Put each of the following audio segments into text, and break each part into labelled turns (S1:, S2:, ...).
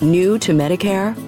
S1: New to Medicare?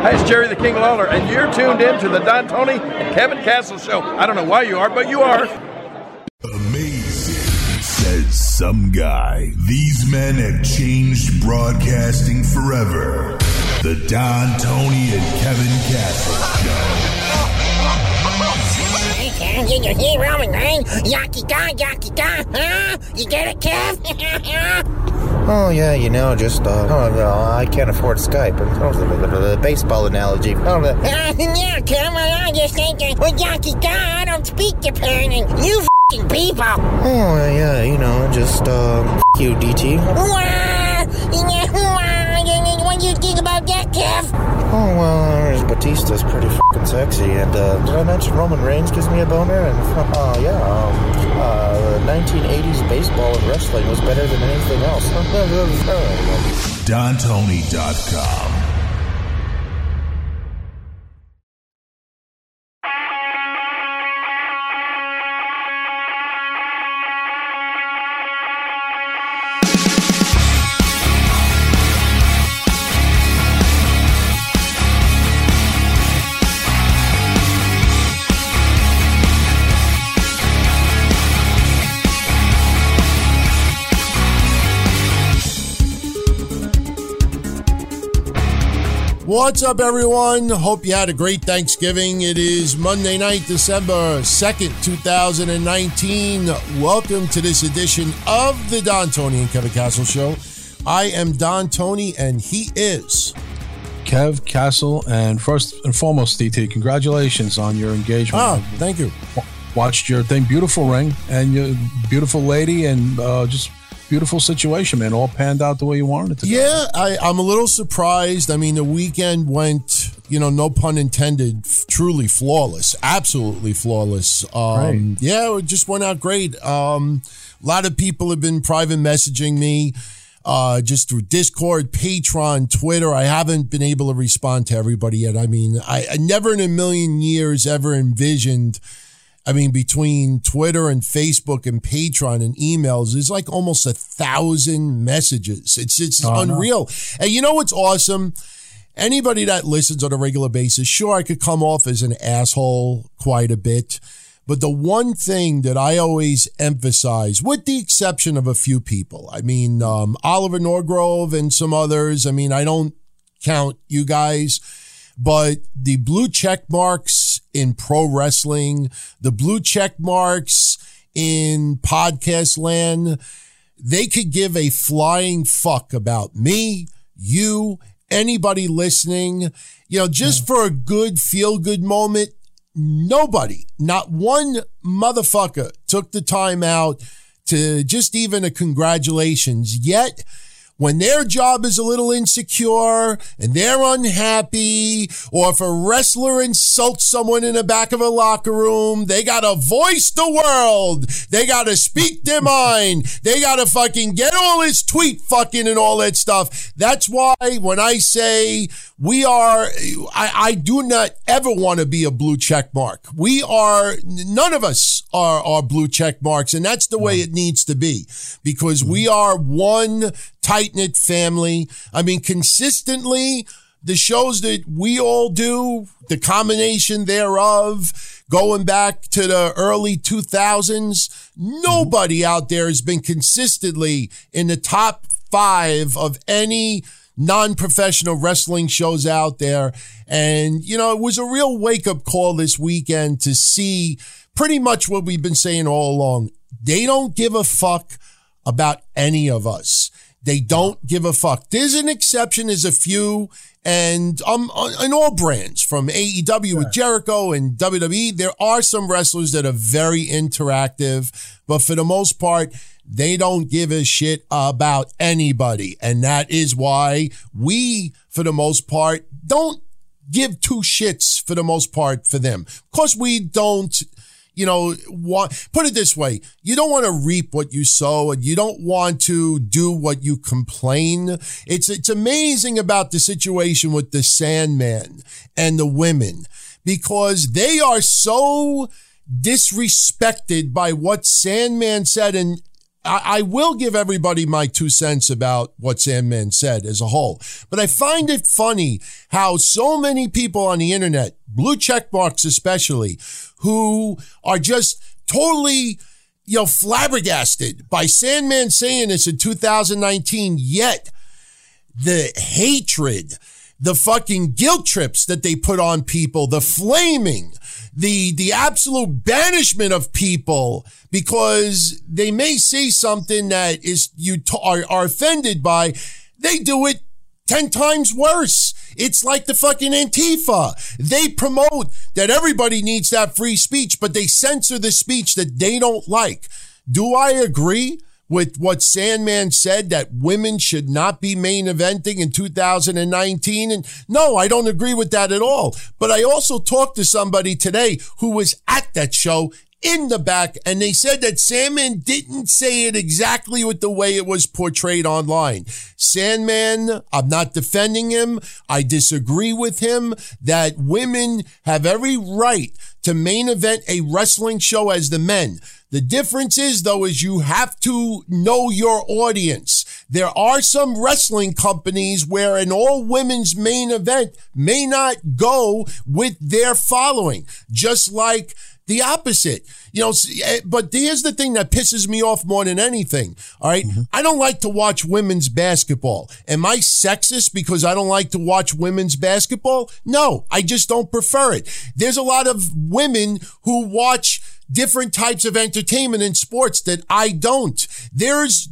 S2: Hi, it's Jerry the King Lawler, and you're tuned in to the Don Tony and Kevin Castle Show. I don't know why you are, but you are.
S3: Amazing, says some guy. These men have changed broadcasting forever. The Don Tony and Kevin Castle Show.
S4: Did you hear Roman Reigns? Yaki da, yaki da, huh? You get it, Kev?
S5: Oh yeah, you know, just uh, oh, no, I can't afford Skype. Oh, the, baseball analogy. Oh, the,
S4: Uh, yeah, Kev, I just thinking, with yaki da, I don't speak Japan, and you f***ing people.
S5: oh yeah, you know, just um, f- you, DT.
S4: Yeah, wah! What do you think about that, Kev?
S5: Oh well, uh, Batista's pretty sexy, and uh, did I mention Roman Reigns gives me a boner? And uh, yeah, um, uh, 1980s baseball and wrestling was better than anything else.
S3: DonTony.com.
S6: What's up, everyone? Hope you had a great Thanksgiving. It is Monday night, December 2nd, 2019. Welcome to this edition of the Don Tony and Kevin Castle Show. I am Don Tony, and he is.
S7: Kev Castle, and first and foremost, DT, congratulations on your engagement.
S6: Ah, thank you.
S7: Watched your thing, beautiful ring, and your beautiful lady, and uh, just beautiful situation, man. All panned out the way you wanted it to.
S6: Yeah, I, I'm a little surprised. I mean, the weekend went, you know, no pun intended, f- truly flawless, absolutely flawless. Um,
S7: Right.
S6: Yeah, it just went out great. Um, a lot of people have been private messaging me. Uh, just through Discord, Patreon, Twitter. I haven't been able to respond to everybody yet. I mean, I, I never in a million years ever envisioned I mean, between Twitter and Facebook and Patreon and emails, there's like almost a thousand messages. It's it's
S7: Oh,
S6: unreal. And you know what's awesome? Anybody that listens on a regular basis, sure, I could come off as an asshole quite a bit. But the one thing that I always emphasize, with the exception of a few people, I mean, um, Oliver Norgrove and some others, I mean, I don't count you guys but the blue check marks in pro wrestling, the blue check marks in podcast land, they could give a flying fuck about me, you, anybody listening. You know, just for a good feel good moment, nobody, not one motherfucker took the time out to just even a congratulations. Yet, when their job is a little insecure and they're unhappy, or if a wrestler insults someone in the back of a locker room, they gotta voice the world. They gotta speak their mind. They gotta fucking get all this tweet fucking and all that stuff. That's why when I say we are, I, I do not ever want to be a blue check mark. We are, none of us are, are blue check marks. And that's the way it needs to be because we mm-hmm. are one tight knit family. I mean, consistently, the shows that we all do, the combination thereof, going back to the early 2000s, mm-hmm. nobody out there has been consistently in the top five of any non-professional wrestling shows out there. And, you know, it was a real wake up call this weekend to see pretty much what we've been saying all along. They don't give a fuck about any of us. They don't give a fuck. There's an exception. There's a few. And um, in all brands, from AEW with Jericho and WWE, there are some wrestlers that are very interactive, but for the most part, they don't give a shit about anybody. And that is why we, for the most part, don't give two shits for the most part for them. Of course, we don't you know, want, put it this way. You don't want to reap what you sow and you don't want to do what you complain. It's, it's amazing about the situation with the Sandman and the women because they are so disrespected by what Sandman said. And I, I, will give everybody my two cents about what Sandman said as a whole, but I find it funny how so many people on the internet, blue check marks especially, who are just totally, you know, flabbergasted by Sandman saying this in 2019, yet the hatred, the fucking guilt trips that they put on people, the flaming, the the absolute banishment of people because they may say something that is you t- are, are offended by they do it 10 times worse it's like the fucking Antifa. They promote that everybody needs that free speech, but they censor the speech that they don't like. Do I agree with what Sandman said that women should not be main eventing in 2019? And no, I don't agree with that at all. But I also talked to somebody today who was at that show in the back, and they said that Sandman didn't say it exactly with the way it was portrayed online. Sandman, I'm not defending him. I disagree with him that women have every right to main event a wrestling show as the men. The difference is though, is you have to know your audience. There are some wrestling companies where an all women's main event may not go with their following, just like the opposite. You know, eh, but here's the thing that pisses me off more than anything. All right? mm-hmm. I don't like to watch women's basketball. Am I sexist because I don't like to watch women's basketball? No, I just don't prefer it. There's a lot of women who watch different types of entertainment and sports that I don't. There's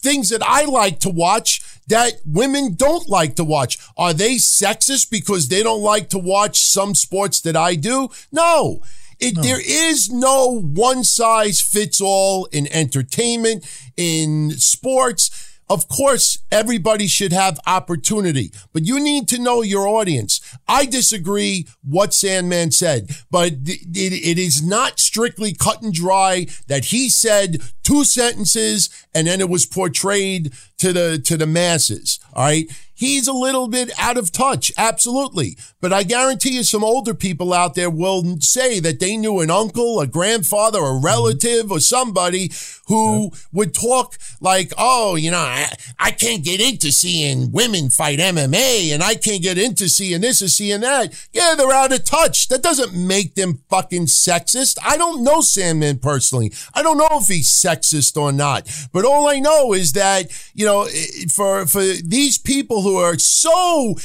S6: things that I like to watch that women don't like to watch. Are they sexist because they don't like to watch some sports that I do? No. It, no. There is no one size fits all in entertainment, in sports. Of course, everybody should have opportunity, but you need to know your audience. I disagree what Sandman said, but it, it is not strictly cut and dry that he said two sentences and then it was portrayed to the to the masses. All right. He's a little bit out of touch, absolutely. But I guarantee you some older people out there will say that they knew an uncle, a grandfather, a mm-hmm. relative, or somebody who yeah. would talk like, oh, you know, I, I can't get into seeing women fight MMA and I can't get into seeing this or seeing that. Yeah, they're out of touch. That doesn't make them fucking sexist. I don't know Sandman personally. I don't know if he's sexist or not. But all I know is that, you know, for, for these people who are so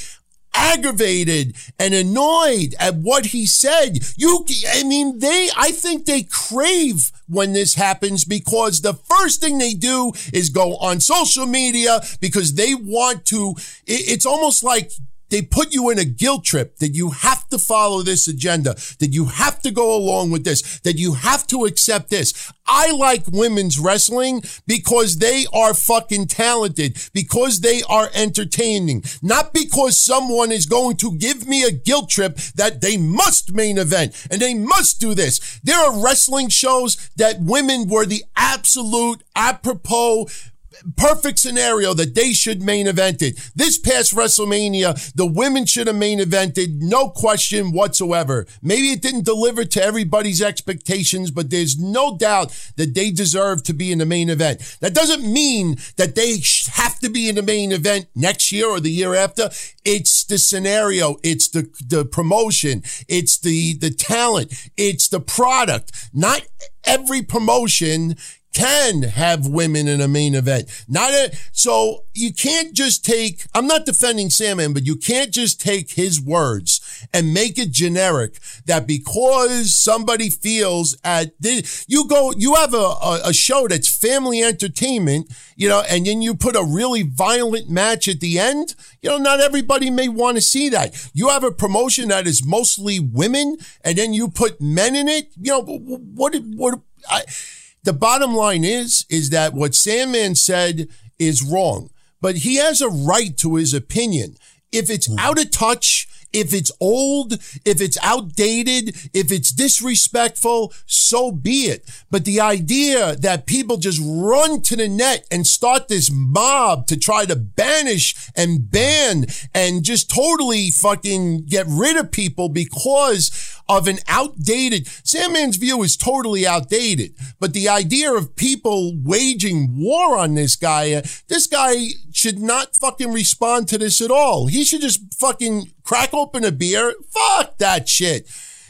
S6: aggravated and annoyed at what he said. You, I mean, they, I think they crave when this happens because the first thing they do is go on social media because they want to, it's almost like they put you in a guilt trip that you have to follow this agenda, that you have to go along with this, that you have to accept this. I like women's wrestling because they are fucking talented, because they are entertaining, not because someone is going to give me a guilt trip that they must main event and they must do this. There are wrestling shows that women were the absolute apropos perfect scenario that they should main evented. This past WrestleMania, the women should have main evented, no question whatsoever. Maybe it didn't deliver to everybody's expectations, but there's no doubt that they deserve to be in the main event. That doesn't mean that they have to be in the main event next year or the year after. It's the scenario. It's the, the promotion. It's the, the talent. It's the product. Not every promotion can have women in a main event. Not a, so you can't just take, I'm not defending Sandman, but you can't just take his words and make it generic that because somebody feels at the, you go, you have a, a, a show that's family entertainment, you know, and then you put a really violent match at the end, you know, not everybody may want to see that. You have a promotion that is mostly women and then you put men in it, you know, what, what, I, the bottom line is, is that what Sandman said is wrong, but he has a right to his opinion. If it's hmm. out of touch, if it's old, if it's outdated, if it's disrespectful, so be it. But the idea that people just run to the net and start this mob to try to banish and ban and just totally fucking get rid of people because of an outdated, Sandman's view is totally outdated, but the idea of people waging war on this guy, uh, this guy should not fucking respond to this at all. He should just fucking crack open a beer. Fuck that shit.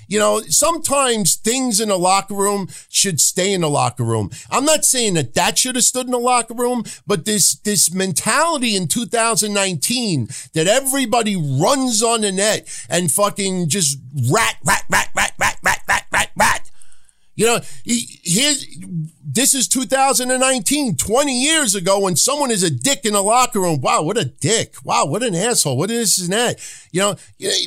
S6: You know, sometimes things in the locker room should stay in the locker room. I'm not saying that that should have stood in the locker room, but this, this mentality in 2019 that everybody runs on the net and fucking just rat, rat, rat, rat, rat, rat, rat, rat, rat. You know, here's, this is 2019, 20 years ago when someone is a dick in the locker room. Wow, what a dick. Wow, what an asshole. What is this and that? You know,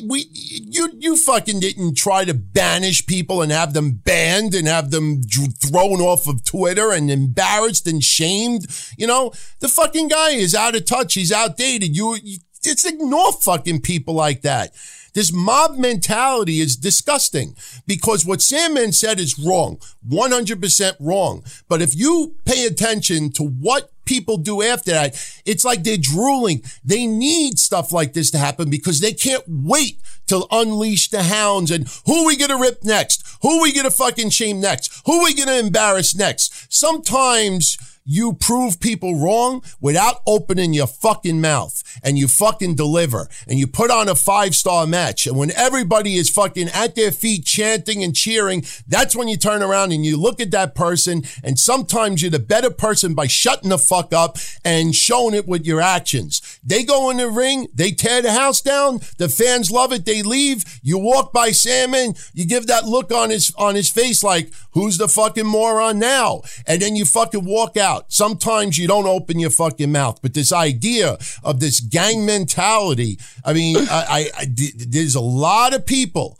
S6: we, you, you fucking didn't try to banish people and have them banned and have them thrown off of Twitter and embarrassed and shamed. You know, the fucking guy is out of touch. He's outdated. You, you just ignore fucking people like that. This mob mentality is disgusting because what Sandman said is wrong, 100% wrong. But if you pay attention to what people do after that, it's like they're drooling. They need stuff like this to happen because they can't wait to unleash the hounds and who we to rip next? Who we to fucking shame next? Who we to embarrass next? Sometimes you prove people wrong without opening your fucking mouth and you fucking deliver and you put on a five star match. And when everybody is fucking at their feet chanting and cheering, that's when you turn around and you look at that person. And sometimes you're the better person by shutting the fuck up and showing it with your actions. They go in the ring, they tear the house down. The fans love it. They leave. You walk by Sandman, you give that look on his, on his face like, who's the fucking moron now? And then you fucking walk out out. Sometimes you don't open your fucking mouth, but this idea of this gang mentality, I mean, I, I, I, there's a lot of people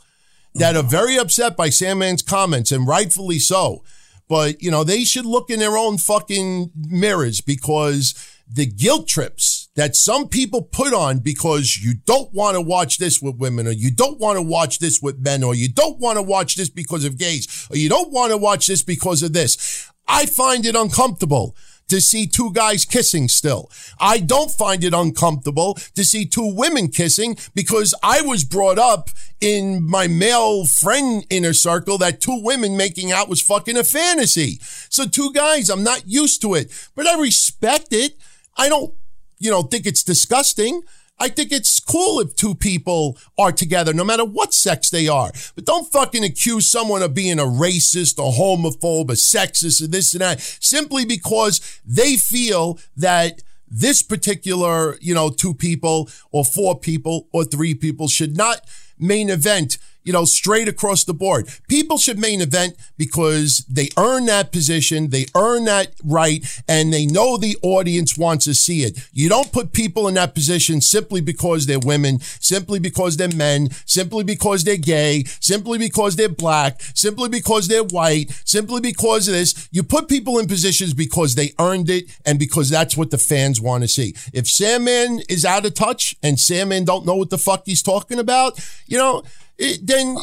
S6: that are very upset by Sandman's comments, and rightfully so. But, you know, they should look in their own fucking mirrors because the guilt trips that some people put on because you don't want to watch this with women or you don't want to watch this with men or you don't want to watch this because of gays or you don't want to watch this because of this. I find it uncomfortable to see two guys kissing still. I don't find it uncomfortable to see two women kissing because I was brought up in my male friend inner circle that two women making out was fucking a fantasy. So two guys, I'm not used to it, but I respect it. I don't, you know, think it's disgusting. I think it's cool if two people are together, no matter what sex they are. But don't fucking accuse someone of being a racist, a homophobe, a sexist, or this and that, simply because they feel that this particular, you know, two people or four people or three people should not main event you know, straight across the board. People should main event because they earn that position, they earn that right, and they know the audience wants to see it. You don't put people in that position simply because they're women, simply because they're men, simply because they're gay, simply because they're black, simply because they're white, simply because of this. You put people in positions because they earned it and because that's what the fans want to see. If Sandman is out of touch and Sandman don't know what the fuck he's talking about, you know, it, then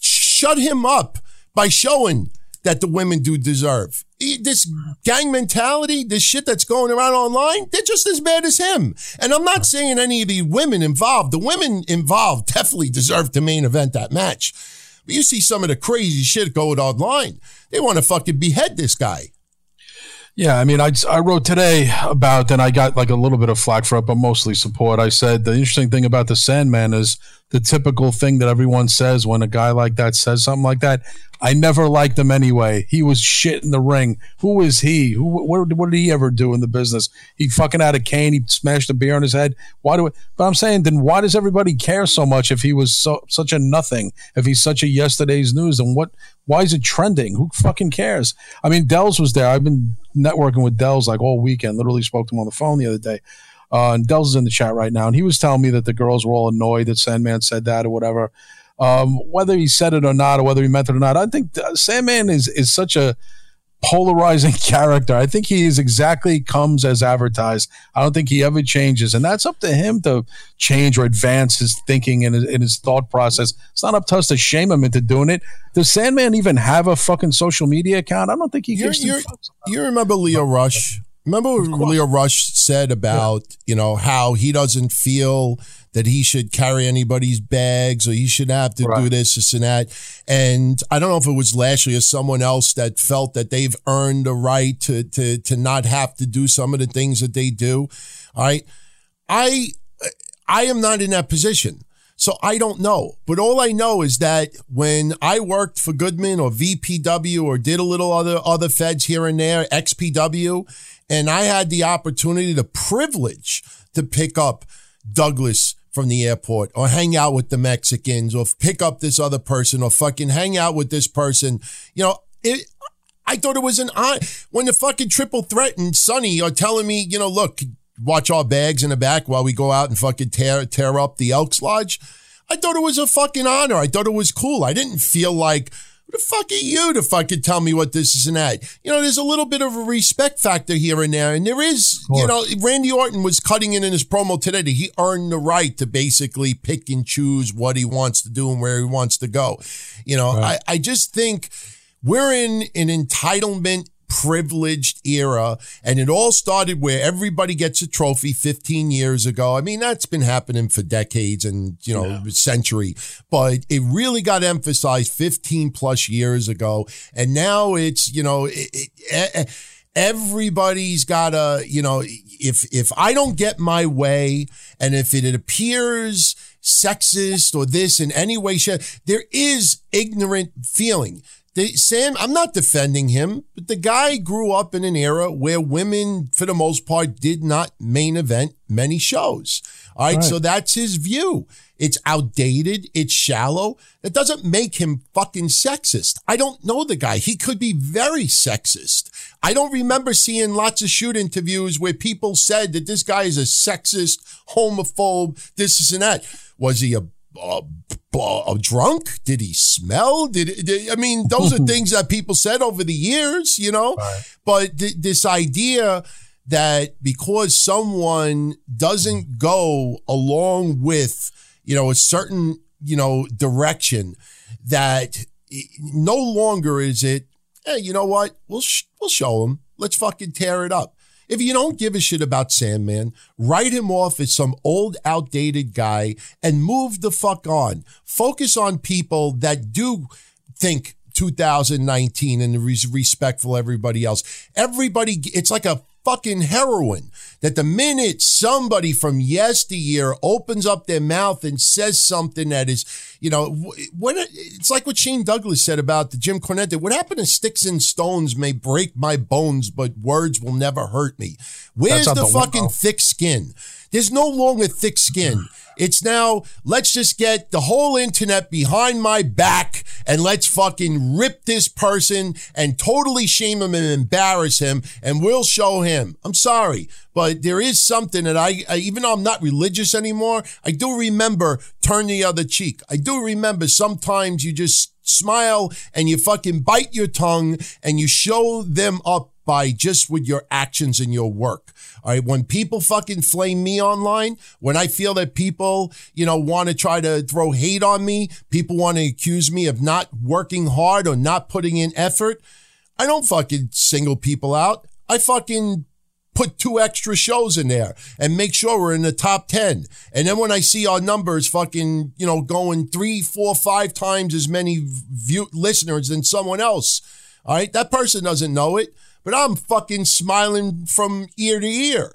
S6: shut him up by showing that the women do deserve. This gang mentality, this shit that's going around online, they're just as bad as him. And I'm not saying any of the women involved, the women involved definitely deserve to main event that match. But you see some of the crazy shit going online. They want to fucking behead this guy.
S7: Yeah, I mean, I, I wrote today about, and I got like a little bit of flack for it, but mostly support. I said the interesting thing about the Sandman is the typical thing that everyone says when a guy like that says something like that. I never liked him anyway. He was shit in the ring. Who is he? Who? What, what did he ever do in the business? He fucking had a cane. He smashed a beer on his head. Why do? It, but I'm saying, then why does everybody care so much if he was so such a nothing? If he's such a yesterday's news, and what? Why is it trending? Who fucking cares? I mean, Dells was there. I've been networking with Dells like all weekend. Literally spoke to him on the phone the other day. Uh, and Dells is in the chat right now, and he was telling me that the girls were all annoyed that Sandman said that or whatever. Um, whether he said it or not, or whether he meant it or not, I think Sandman is is such a polarizing character. I think he is exactly comes as advertised. I don't think he ever changes, and that's up to him to change or advance his thinking and his, and his thought process. It's not up to us to shame him into doing it. Does Sandman even have a fucking social media account? I don't think he
S6: you're, you remember Lio Rush? Remember what Lio Rush said about you know how he doesn't feel that he should carry anybody's bags or he should have to do this, this, and that. And I don't know if it was Lashley or someone else that felt that they've earned the right to to to not have to do some of the things that they do. All right, I I am not in that position. So I don't know. But all I know is that when I worked for Goodman or VPW or did a little other other feds here and there, XPW, and I had the opportunity, the privilege to pick up Douglas from the airport or hang out with the Mexicans or pick up this other person or fucking hang out with this person, you know, it I thought it was an odd when the fucking triple threat and Sonny are telling me, you know, look, watch our bags in the back while we go out and fucking tear tear up the Elks Lodge. I thought it was a fucking honor. I thought it was cool. I didn't feel like who the fuck are you to fucking tell me what this is an ad? You know, there's a little bit of a respect factor here and there. And there is, you know, Randy Orton was cutting it in his promo today that he earned the right to basically pick and choose what he wants to do and where he wants to go. You know, I, I just think we're in an entitlement privileged era and it all started where everybody gets a trophy 15 years ago. I mean that's been happening for decades and you know a century but it really got emphasized 15 plus years ago and now it's you know it, it, everybody's got a you know if if i don't get my way and if it appears sexist or this in any way there is ignorant feeling Sam, I'm not defending him, but the guy grew up in an era where women, for the most part, did not main event many shows. All right,
S7: Right.
S6: so that's his view. It's outdated. It's shallow. That doesn't make him fucking sexist. I don't know the guy. He could be very sexist. I don't remember seeing lots of shoot interviews where people said that this guy is a sexist, homophobe, this, this, and that. Was he a a, a drunk? Did he smell? Did, did I mean those are things that people said over the years, you know? But th- this idea that because someone doesn't mm. go along with, you know, a certain, you know, direction that no longer is it, hey, you know what? We'll sh- we'll show him. Let's fucking tear it up. If you don't give a shit about Sandman, write him off as some old, outdated guy and move the fuck on. Focus on people that do think 2019 and is respectful everybody else. Everybody, it's like a fucking heroin that the minute somebody from yesteryear opens up their mouth and says something that is, you know, wh- what it's like what Shane Douglas said about the Jim Cornette. What happened to sticks and stones may break my bones, but words will never hurt me. Where's the
S7: the
S6: fucking thick skin? There's no longer thick skin. It's now, let's just get the whole internet behind my back and let's fucking rip this person and totally shame him and embarrass him and we'll show him. I'm sorry, but there is something that I, I even though I'm not religious anymore, I do remember turn the other cheek. I do remember sometimes you just smile and you fucking bite your tongue and you show them up by just with your actions and your work. All right. When people fucking flame me online, when I feel that people, you know, want to try to throw hate on me, people want to accuse me of not working hard or not putting in effort, I don't fucking single people out. I fucking put two extra shows in there and make sure we're in the top 10. And then when I see our numbers fucking, you know, going three, four, five times as many view listeners than someone else, all right, that person doesn't know it. But I'm fucking smiling from ear to ear.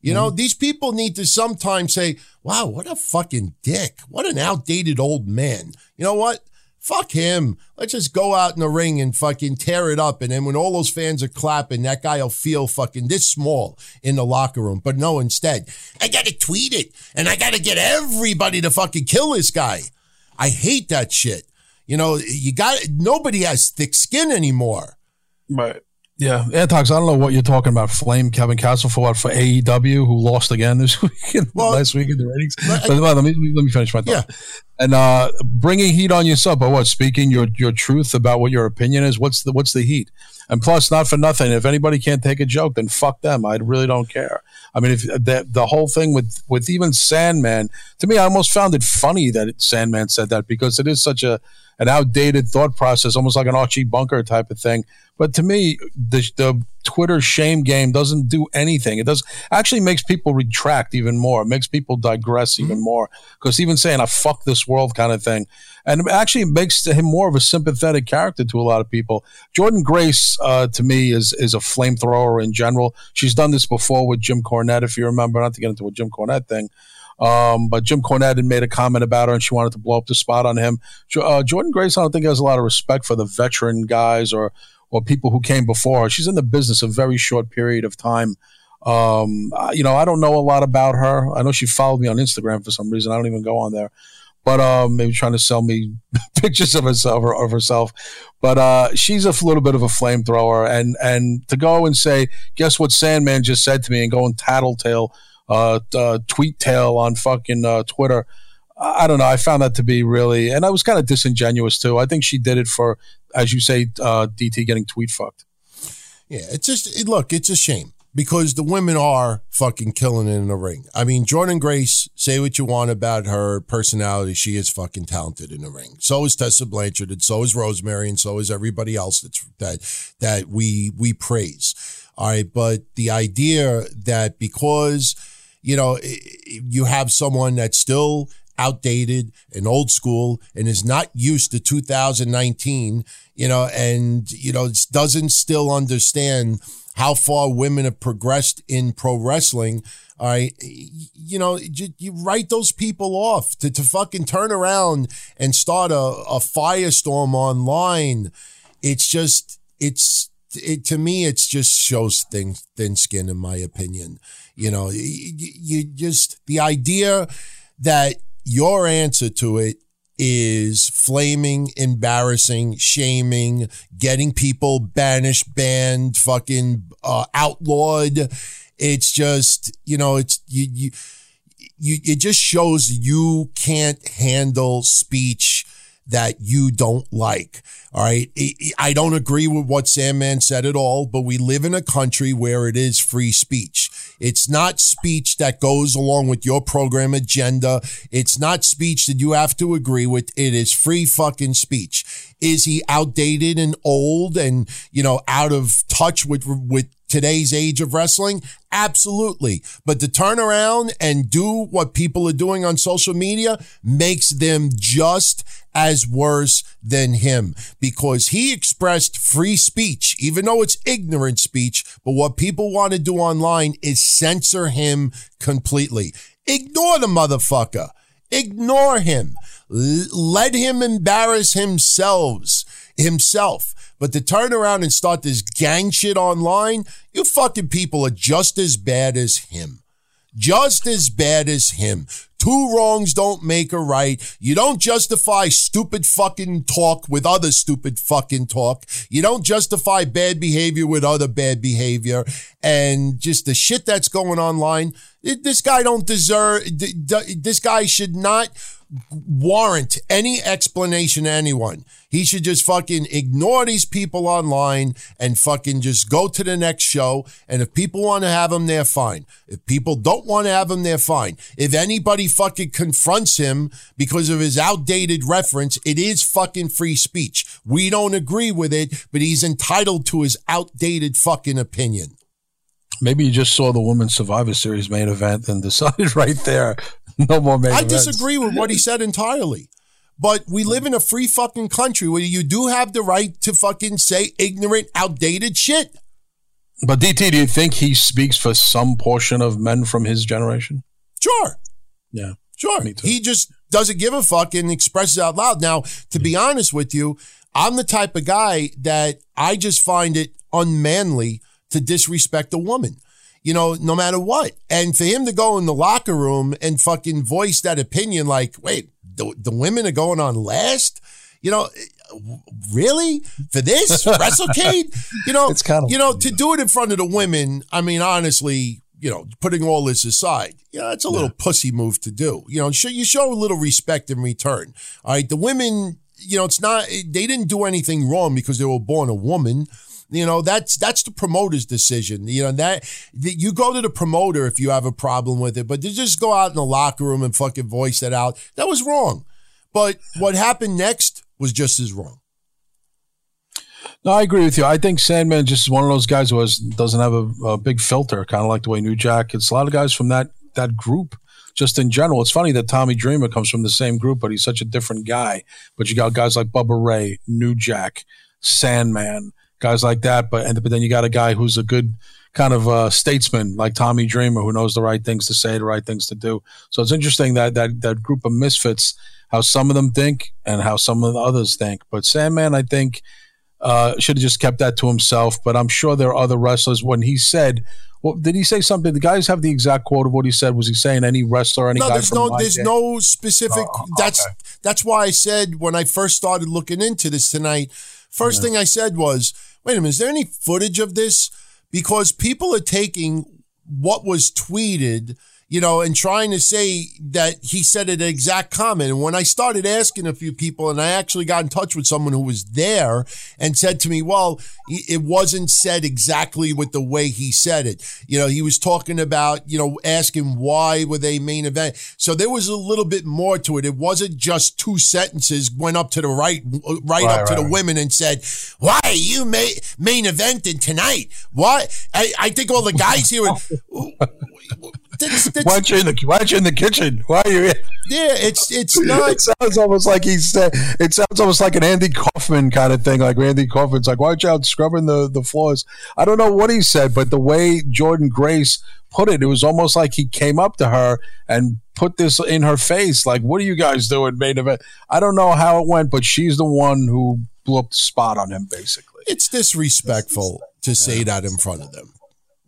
S6: You know, mm-hmm. these people need to sometimes say, wow, what a fucking dick. What an outdated old man. You know what? Fuck him. Let's just go out in the ring and fucking tear it up. And then when all those fans are clapping, that guy will feel fucking this small in the locker room. But no, instead, I got to tweet it and I got to get everybody to fucking kill this guy. I hate that shit. You know, you got nobody has thick skin anymore.
S7: Right. Yeah, Antox, I don't know what you're talking about. Flame Kevin Castle for what for AEW, who lost again this week, well, last week in the ratings. But, but let me let me finish my thought. Yeah. And uh, bringing heat on yourself, but what? Speaking your your truth about what your opinion is. What's the what's the heat? And plus, not for nothing, if anybody can't take a joke, then fuck them. I really don't care. I mean, if the the whole thing with with even Sandman, to me, I almost found it funny that Sandman said that because it is such a an outdated thought process, almost like an Archie Bunker type of thing. But to me, the, the Twitter shame game doesn't do anything. It does actually makes people retract even more. It makes people digress mm-hmm. even more because even saying "I fuck this world" kind of thing, and it actually makes him more of a sympathetic character to a lot of people. Jordynne Grace, uh, to me, is is a flamethrower in general. She's done this before with Jim Cornette, if you remember. Not to get into a Jim Cornette thing, um, but Jim Cornette had made a comment about her and she wanted to blow up the spot on him. Uh, Jordynne Grace, I don't think has a lot of respect for the veteran guys or or people who came before her. She's in the business a very short period of time. Um, you know, I don't know a lot about her. I know she followed me on Instagram for some reason. I don't even go on there. But um, maybe trying to sell me pictures of herself or of herself. But uh, she's a little bit of a flamethrower, and and to go and say, guess what Sandman just said to me, and go and tattletale uh, uh, tweet tail on fucking uh, Twitter. I don't know. I found that to be really, and I was kind of disingenuous too. I think she did it for, as you say, uh, DT getting tweet fucked.
S6: Yeah, it's just it, look, it's a shame because the women are fucking killing it in the ring. I mean, Jordynne Grace, say what you want about her personality, she is fucking talented in the ring. So is Tessa Blanchard, and so is Rosemary, and so is everybody else that's that that we we praise. All right, but the idea that because you know, you have someone that's still outdated and old school and is not used to 2019, you know, and, you know, doesn't still understand how far women have progressed in pro wrestling. Right. You know, you, you write those people off to, to fucking turn around and start a, a firestorm online. It's just, it's, it, to me, it's just shows thin, thin skin, in my opinion. You know, you, you just, the idea that your answer to it is flaming, embarrassing, shaming, getting people banished, banned, fucking uh, outlawed. It's just, you know, it's, you, you, you, it just shows you can't handle speech that you don't like. All right. I don't agree with what Sandman said at all, but we live in a country where it is free speech. It's not speech that goes along with your program agenda. It's not speech that you have to agree with. It is free fucking speech. Is he outdated and old and, you know, out of touch with, with today's age of wrestling? Absolutely. But to turn around and do what people are doing on social media makes them just as worse than him because he expressed free speech, even though it's ignorant speech. But what people want to do online is censor him completely. Ignore the motherfucker. Ignore him. L- let him embarrass himself himself. But to turn around and start this gang shit online, you fucking people are just as bad as him. Just as bad as him. Two wrongs don't make a right. You don't justify stupid fucking talk with other stupid fucking talk. You don't justify bad behavior with other bad behavior. And just the shit that's going online, this guy don't deserve, this guy should not warrant any explanation to anyone. He should just fucking ignore these people online and fucking just go to the next show. And if people want to have him they're fine. If people don't want to have him they're fine. If anybody fucking confronts him because of his outdated reference, it is fucking free speech. We don't agree with it, but he's entitled to his outdated fucking opinion.
S7: Maybe you just saw the Women's Survivor Series main event and decided right there no more main
S6: I
S7: events.
S6: disagree with what he said entirely. But we live in a free fucking country where you do have the right to fucking say ignorant, outdated shit.
S7: But DT, do you think he speaks for some portion of men from his generation?
S6: Sure.
S7: Yeah.
S6: Sure. Me too. He just doesn't give a fuck and expresses out loud. Now, to be honest with you, I'm the type of guy that I just find it unmanly to disrespect a woman. You know, no matter what. And for him to go in the locker room and fucking voice that opinion like, wait, the, the women are going on last? You know, really for this WrestleCade? You know,
S7: It's kind of-
S6: you know to do it in front of the women. I mean, honestly, you know, putting all this aside, yeah, it's a little pussy move to do. You know, show, you show a little respect in return. All right, the women, you know, it's not they didn't do anything wrong because they were born a woman. You know, that's that's the promoter's decision. You know that, you go to the promoter if you have a problem with it, but to just go out in the locker room and fucking voice that out, that was wrong. But what happened next was just as wrong.
S7: No, I agree with you. I think Sandman just is one of those guys who has, doesn't have a, a big filter, kind of like the way New Jack. It's a lot of guys from that that group. Just in general, it's funny that Tommy Dreamer comes from the same group, but he's such a different guy. But you got guys like Bubba Ray, New Jack, Sandman, guys like that. But and but then you got a guy who's a good kind of uh, statesman like Tommy Dreamer, who knows the right things to say, the right things to do. So it's interesting that that that group of misfits, how some of them think and how some of the others think. But Sandman, I think uh, should have just kept that to himself. But I'm sure there are other wrestlers. When he said, well, did he say something? The guys have the exact quote of what he said. Was he saying any wrestler, any
S6: No,
S7: guy
S6: there's no, there's
S7: day?
S6: no specific.
S7: Oh,
S6: That's
S7: okay.
S6: that's why I said when I first started looking into this tonight. First thing I said was, "Wait a minute, is there any footage of this?" Because people are taking what was tweeted, you know, and trying to say that he said an exact comment. And when I started asking a few people, and I actually got in touch with someone who was there and said to me, well, it wasn't said exactly with the way he said it. You know, he was talking about, you know, asking why were they main event. So there was a little bit more to it. It wasn't just two sentences went up to the right, uh, right,
S7: Right,
S6: up to
S7: right.
S6: the women and said, why are you ma- main eventing tonight? What? I, I think all the guys here would, that's, that's,
S7: Why aren't you in the Why aren't you in the kitchen? Why are you? Here?
S6: yeah, it's, it's not,
S7: It sounds almost like he's. Uh, it sounds almost like an Andy Kaufman kind of thing. Like Randy Kaufman's like, "Why aren't you out scrubbing the the floors?" I don't know what he said, but the way Jordynne Grace put it, it was almost like he came up to her and put this in her face. Like, "What are you guys doing, main event?" I don't know how it went, but she's the one who blew up the spot on him, basically.
S6: it's disrespectful to say that in front of them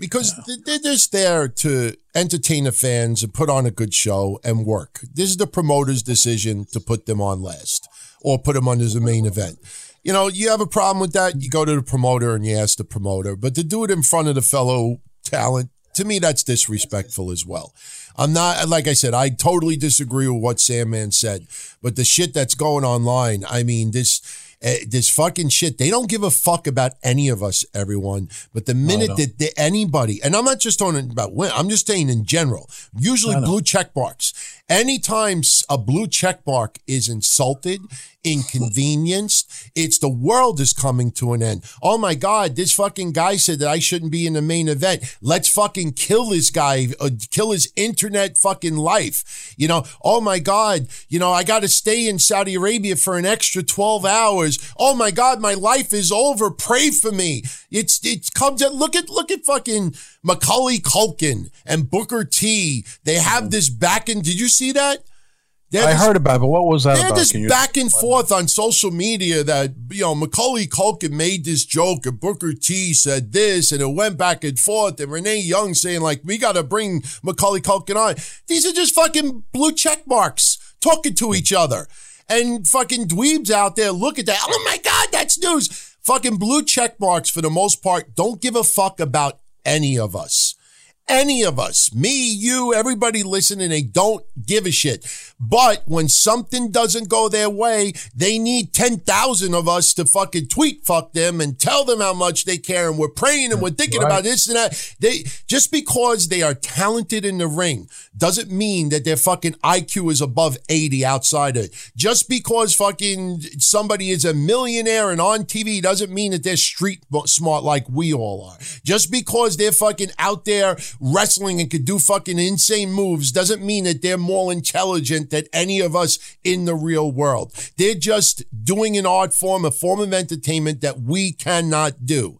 S6: because th- they're just there to entertain the fans and put on a good show and work. This is the promoter's decision to put them on last or put them on as a main event. You know, you have a problem with that, you go to the promoter and you ask the promoter, but to do it in front of the fellow talent, to me, that's disrespectful as well. I'm not, like I said, I totally disagree with what Sandman said, but the shit that's going online, I mean, this, uh, this fucking shit, they don't give a fuck about any of us, everyone. But the minute that they, anybody, and I'm not just talking about women, I'm just saying in general, usually blue check marks. Anytime a blue check mark is insulted, inconvenienced, it's the world is coming to an end. Oh my God, this fucking guy said that I shouldn't be in the main event. Let's fucking kill this guy, uh, kill his internet fucking life. You know, oh my God, you know, I got to stay in Saudi Arabia for an extra 12 hours. Oh my God, my life is over. Pray for me. It's, it comes at, look at, look at fucking Macaulay Culkin and Booker T. They have this back in, did you see that? They have
S7: I
S6: this-
S7: heard about, it, but what was that
S6: they had
S7: about?
S6: this back and forth on social media that you know Macaulay Culkin made this joke and Booker T said this and it went back and forth and Renee Young saying like we got to bring Macaulay Culkin on. These are just fucking blue check marks talking to each other and fucking dweebs out there look at that. Oh my god, that's news. Fucking blue check marks for the most part don't give a fuck about any of us any of us, me, you, everybody listening, they don't give a shit. But when something doesn't go their way, they need 10,000 of us to fucking tweet fuck them and tell them how much they care and we're praying and we're thinking about this and that. They, just because they are talented in the ring doesn't mean that their fucking IQ is above 80 outside of it. Just because fucking somebody is a millionaire and on TV doesn't mean that they're street smart like we all are. Just because they're fucking out there wrestling and could do fucking insane moves doesn't mean that they're more intelligent than any of us in the real world. They're just doing an art form, a form of entertainment that we cannot do.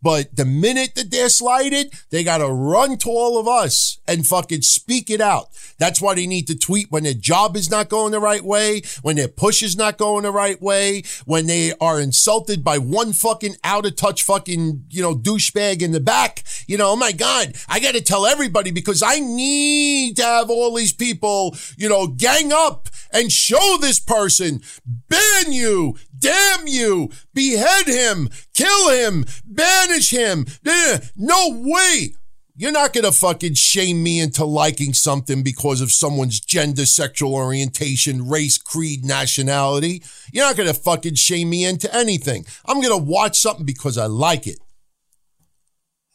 S6: But the minute that they're slighted, they got to run to all of us and fucking speak it out. That's why they need to tweet when their job is not going the right way, when their push is not going the right way, when they are insulted by one fucking out of touch fucking, you know, douchebag in the back. You know, oh my God, I got to tell everybody because I need to have all these people, you know, gang up and show this person, ban you, damn you, behead him, kill him, banish him. Eh, No way. You're not going to fucking shame me into liking something because of someone's gender, sexual orientation, race, creed, nationality. You're not going to fucking shame me into anything. I'm going to watch something because I like it.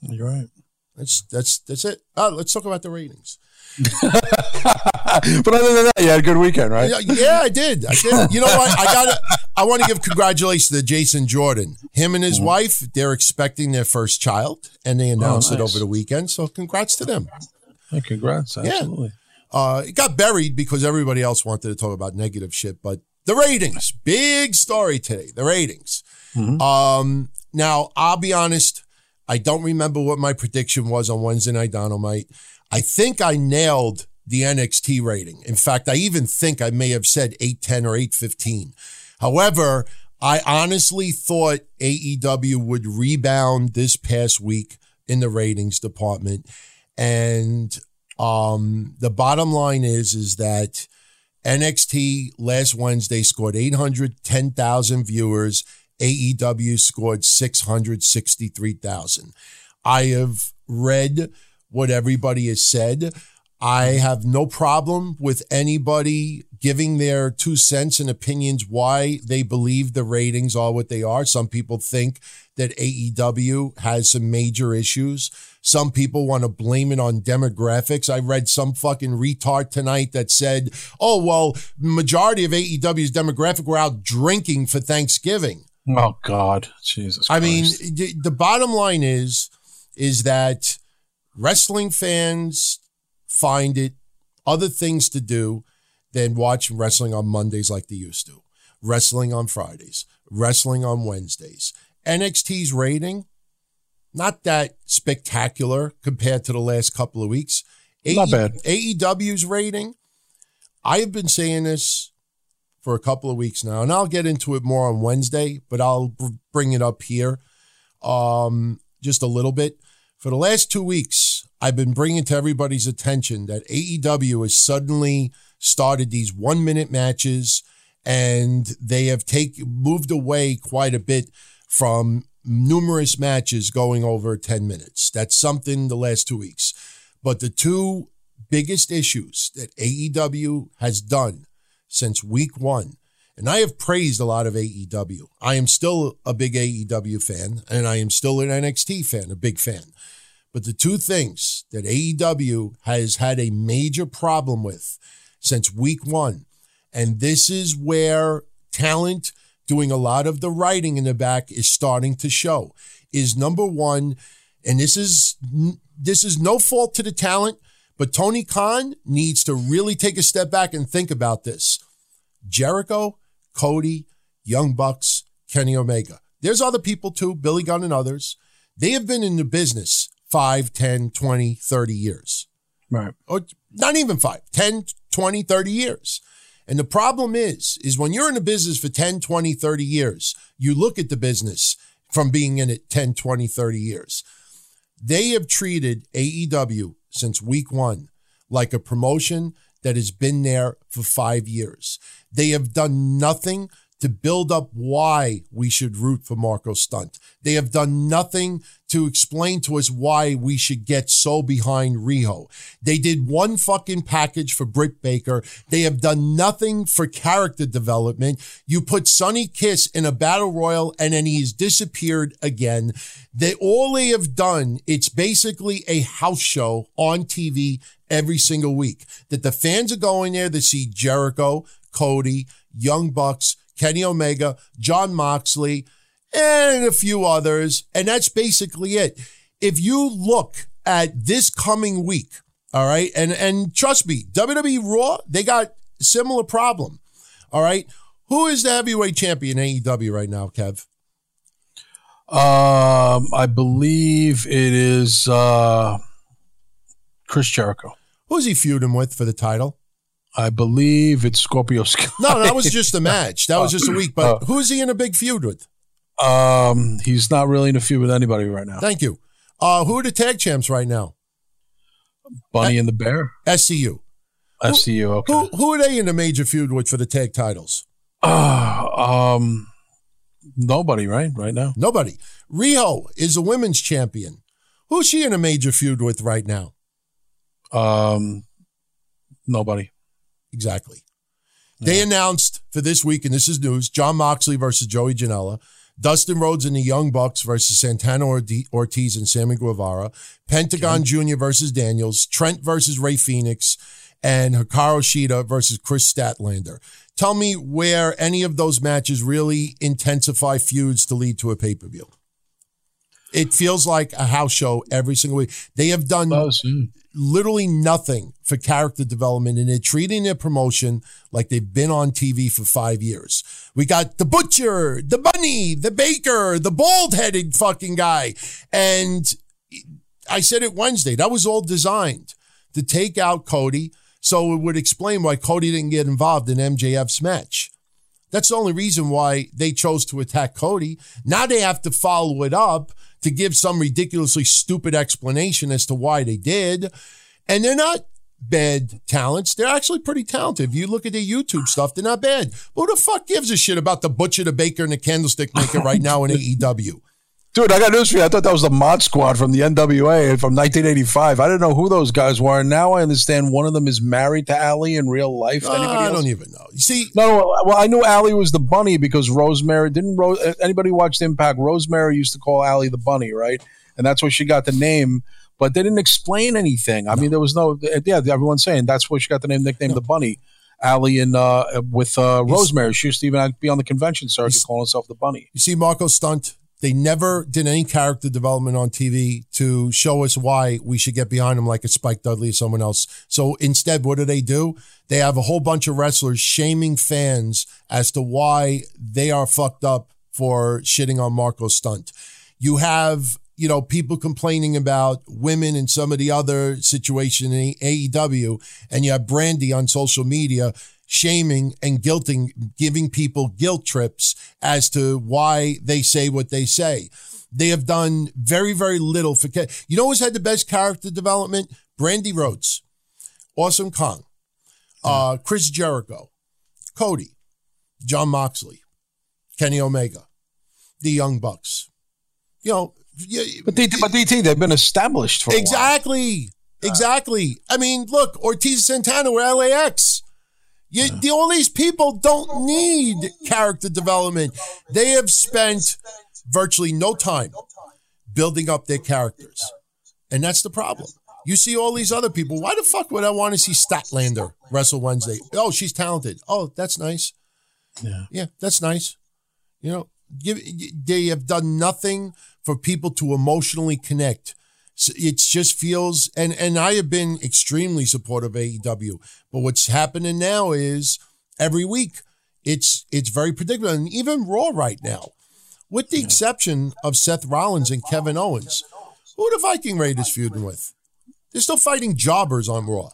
S7: You're right.
S6: That's that's that's it. Oh, let's talk about the ratings.
S7: But other than that, you had a good weekend, right?
S6: Yeah, yeah, I did. I did. You know what? I got. I want to give congratulations to Jason Jordan. Him and
S7: Mm-hmm.
S6: his wife. They're expecting their first child, and they announced it
S7: Oh, nice.
S6: over the weekend. So, congrats to them.
S7: Hey, congrats. Absolutely.
S6: Uh, it got buried because everybody else wanted to talk about negative shit, but the ratings, big story today. The ratings. Um, now I'll be honest. I don't remember what my prediction was on Wednesday Night Dynamite. I think I nailed the NXT rating. In fact, I even think I may have said 810 or 815. However, I honestly thought AEW would rebound this past week in the ratings department. And um, the bottom line is, is that NXT last Wednesday scored 810,000 viewers. AEW scored 663,000. I have read what everybody has said. I have no problem with anybody giving their two cents and opinions why they believe the ratings are what they are. Some people think that AEW has some major issues. Some people want to blame it on demographics. I read some fucking retard tonight that said, oh, well, majority of AEW's demographic were out drinking for Thanksgiving.
S7: Oh God, Jesus.
S6: I mean, the, the bottom line is, is that wrestling fans find it other things to do than watch wrestling on Mondays like they used to, wrestling on Fridays, wrestling on Wednesdays. NXT's rating, not that spectacular compared to the last couple of weeks.
S7: Not bad.
S6: AEW's rating, I have been saying this for a couple of weeks now, and I'll get into it more on Wednesday, but I'll br- bring it up here um, just a little bit. For the last two weeks, I've been bringing to everybody's attention that AEW has suddenly started these one minute matches and they have take, moved away quite a bit from numerous matches going over 10 minutes. That's something the last two weeks. But the two biggest issues that AEW has done since week one. And I have praised a lot of AEW. I am still a big AEW fan, and I am still an NXT fan, a big fan. But the two things that AEW has had a major problem with since week one, and this is where talent doing a lot of the writing in the back is starting to show, is number one, and this is this is no fault to the talent, but Tony Khan needs to really take a step back and think about this. Jericho, Cody, Young Bucks, Kenny Omega. There's other people too, Billy Gunn and others. They have been in the business 5, 10, 20, 30 years.
S7: right.
S6: Or not even 5, 10, 20, 30 years. And the problem is, is when you're in a business for 10, 20, 30 years, you look at the business from being in it 10, 20, 30 years. They have treated AEW since week one like a promotion that has been there for five years. They have done nothing to build up why we should root for Marko Stunt. They have done nothing to explain to us why we should get so behind Riho. They did one fucking package for Britt Baker. They have done nothing for character development. You put Sonny Kiss in a battle royal and then he's disappeared again. They all they have done, it's basically a house show on TV every single week. That the fans are going there to see Jericho, Cody, Young Bucks, Kenny Omega, Jon Moxley, and a few others. And that's basically it. If you look at this coming week, all right, and, and trust me, WWE Raw, they got similar problem. All right. Who is the heavyweight champion in AEW right now, Kev?
S7: Um, I believe it is uh, Chris Jericho.
S6: Who's he feuding with for the title?
S7: I believe it's Scorpio Sky.
S6: No, that was just a match. That was just a week. But
S7: Uh,
S6: who's he in a big feud with?
S7: Um, he's not really in a feud with anybody right now.
S6: Thank you. Uh, who are the tag champs right now?
S7: Bunny and the Bear.
S6: SCU.
S7: SCU. Okay.
S6: Who who are they in a major feud with for the tag titles?
S7: Uh, um, nobody. Right. Right now.
S6: Nobody. Riho is a women's champion. Who's she in a major feud with right now?
S7: Um, nobody.
S6: Exactly. They announced for this week, and this is news: Jon Moxley versus Joey Janela, Dustin Rhodes and the Young Bucks versus Santana Ortiz and Sammy Guevara, Pentagon Jr. versus Daniels, Trent versus Rey Fenix, and Hikaru Shida versus Kris Statlander. Tell me where any of those matches really intensify feuds to lead to a pay per view. It feels like a house show every single week. They have done
S7: yeah.
S6: Literally nothing for character development and they're treating their promotion like they've been on TV for five years. We got the butcher, the bunny, the baker, the bald headed fucking guy. And I said it Wednesday. That was all designed to take out Cody. So it would explain why Cody didn't get involved in MJF's match. That's the only reason why they chose to attack Cody. Now they have to follow it up to give some ridiculously stupid explanation as to why they did. And they're not bad talents. They're actually pretty talented. If you look at their YouTube stuff, they're not bad. But who the fuck gives a shit about the butcher, the baker, and the candlestick maker right now in AEW?
S7: Dude, I got news for you. I thought that was the Mod Squad from the NWA from 1985. I didn't know who those guys were. And now I understand one of them is married to Allie in real life.
S6: Uh, I don't even know. You see,
S7: No, no, well, I knew Allie was the bunny because Rosemary didn't. Ro- anybody watched Impact? Rosemary used to call Allie the bunny, right? And that's where she got the name. But they didn't explain anything. I mean, there was no. Yeah, everyone's saying that's where she got the name, nickname, the bunny. Allie and uh, with uh, Rosemary, she used to even be on the convention circuit calling herself the bunny.
S6: You see Marko Stunt, they never did any character development on TV to show us why we should get behind them like a Spike Dudley or someone else. So instead, what do they do? They have a whole bunch of wrestlers shaming fans as to why they are fucked up for shitting on Marko Stunt. You have, you know, people complaining about women and some of the other situation in AEW, and you have Brandi on social media shaming and guilting, giving people guilt trips as to why they say what they say. They have done very, very little for. You know who's had the best character development? Brandi Rhodes, Awesome Kong, uh, Chris Jericho, Cody, Jon Moxley, Kenny Omega, the Young Bucks. You know,
S7: But, DT, but DT, they've been established for.
S6: Exactly. Exactly. I mean, look, Ortiz Santana were LAX. You, the, all these people don't need character development. They have spent virtually no time building up their characters. And that's the problem. You see all these other people. Why the fuck would I want to see Statlander wrestle Wednesday? Oh, she's talented. Oh, that's nice.
S7: Yeah.
S6: Yeah, that's nice. You know, give, they have done nothing for people to emotionally connect. It just feels, and and I have been extremely supportive of AEW, but what's happening now is every week it's it's very predictable, and even Raw right now, with the exception of Seth Rollins and Kevin Owens, who are the Viking Raiders feuding with? They're still fighting jobbers on Raw.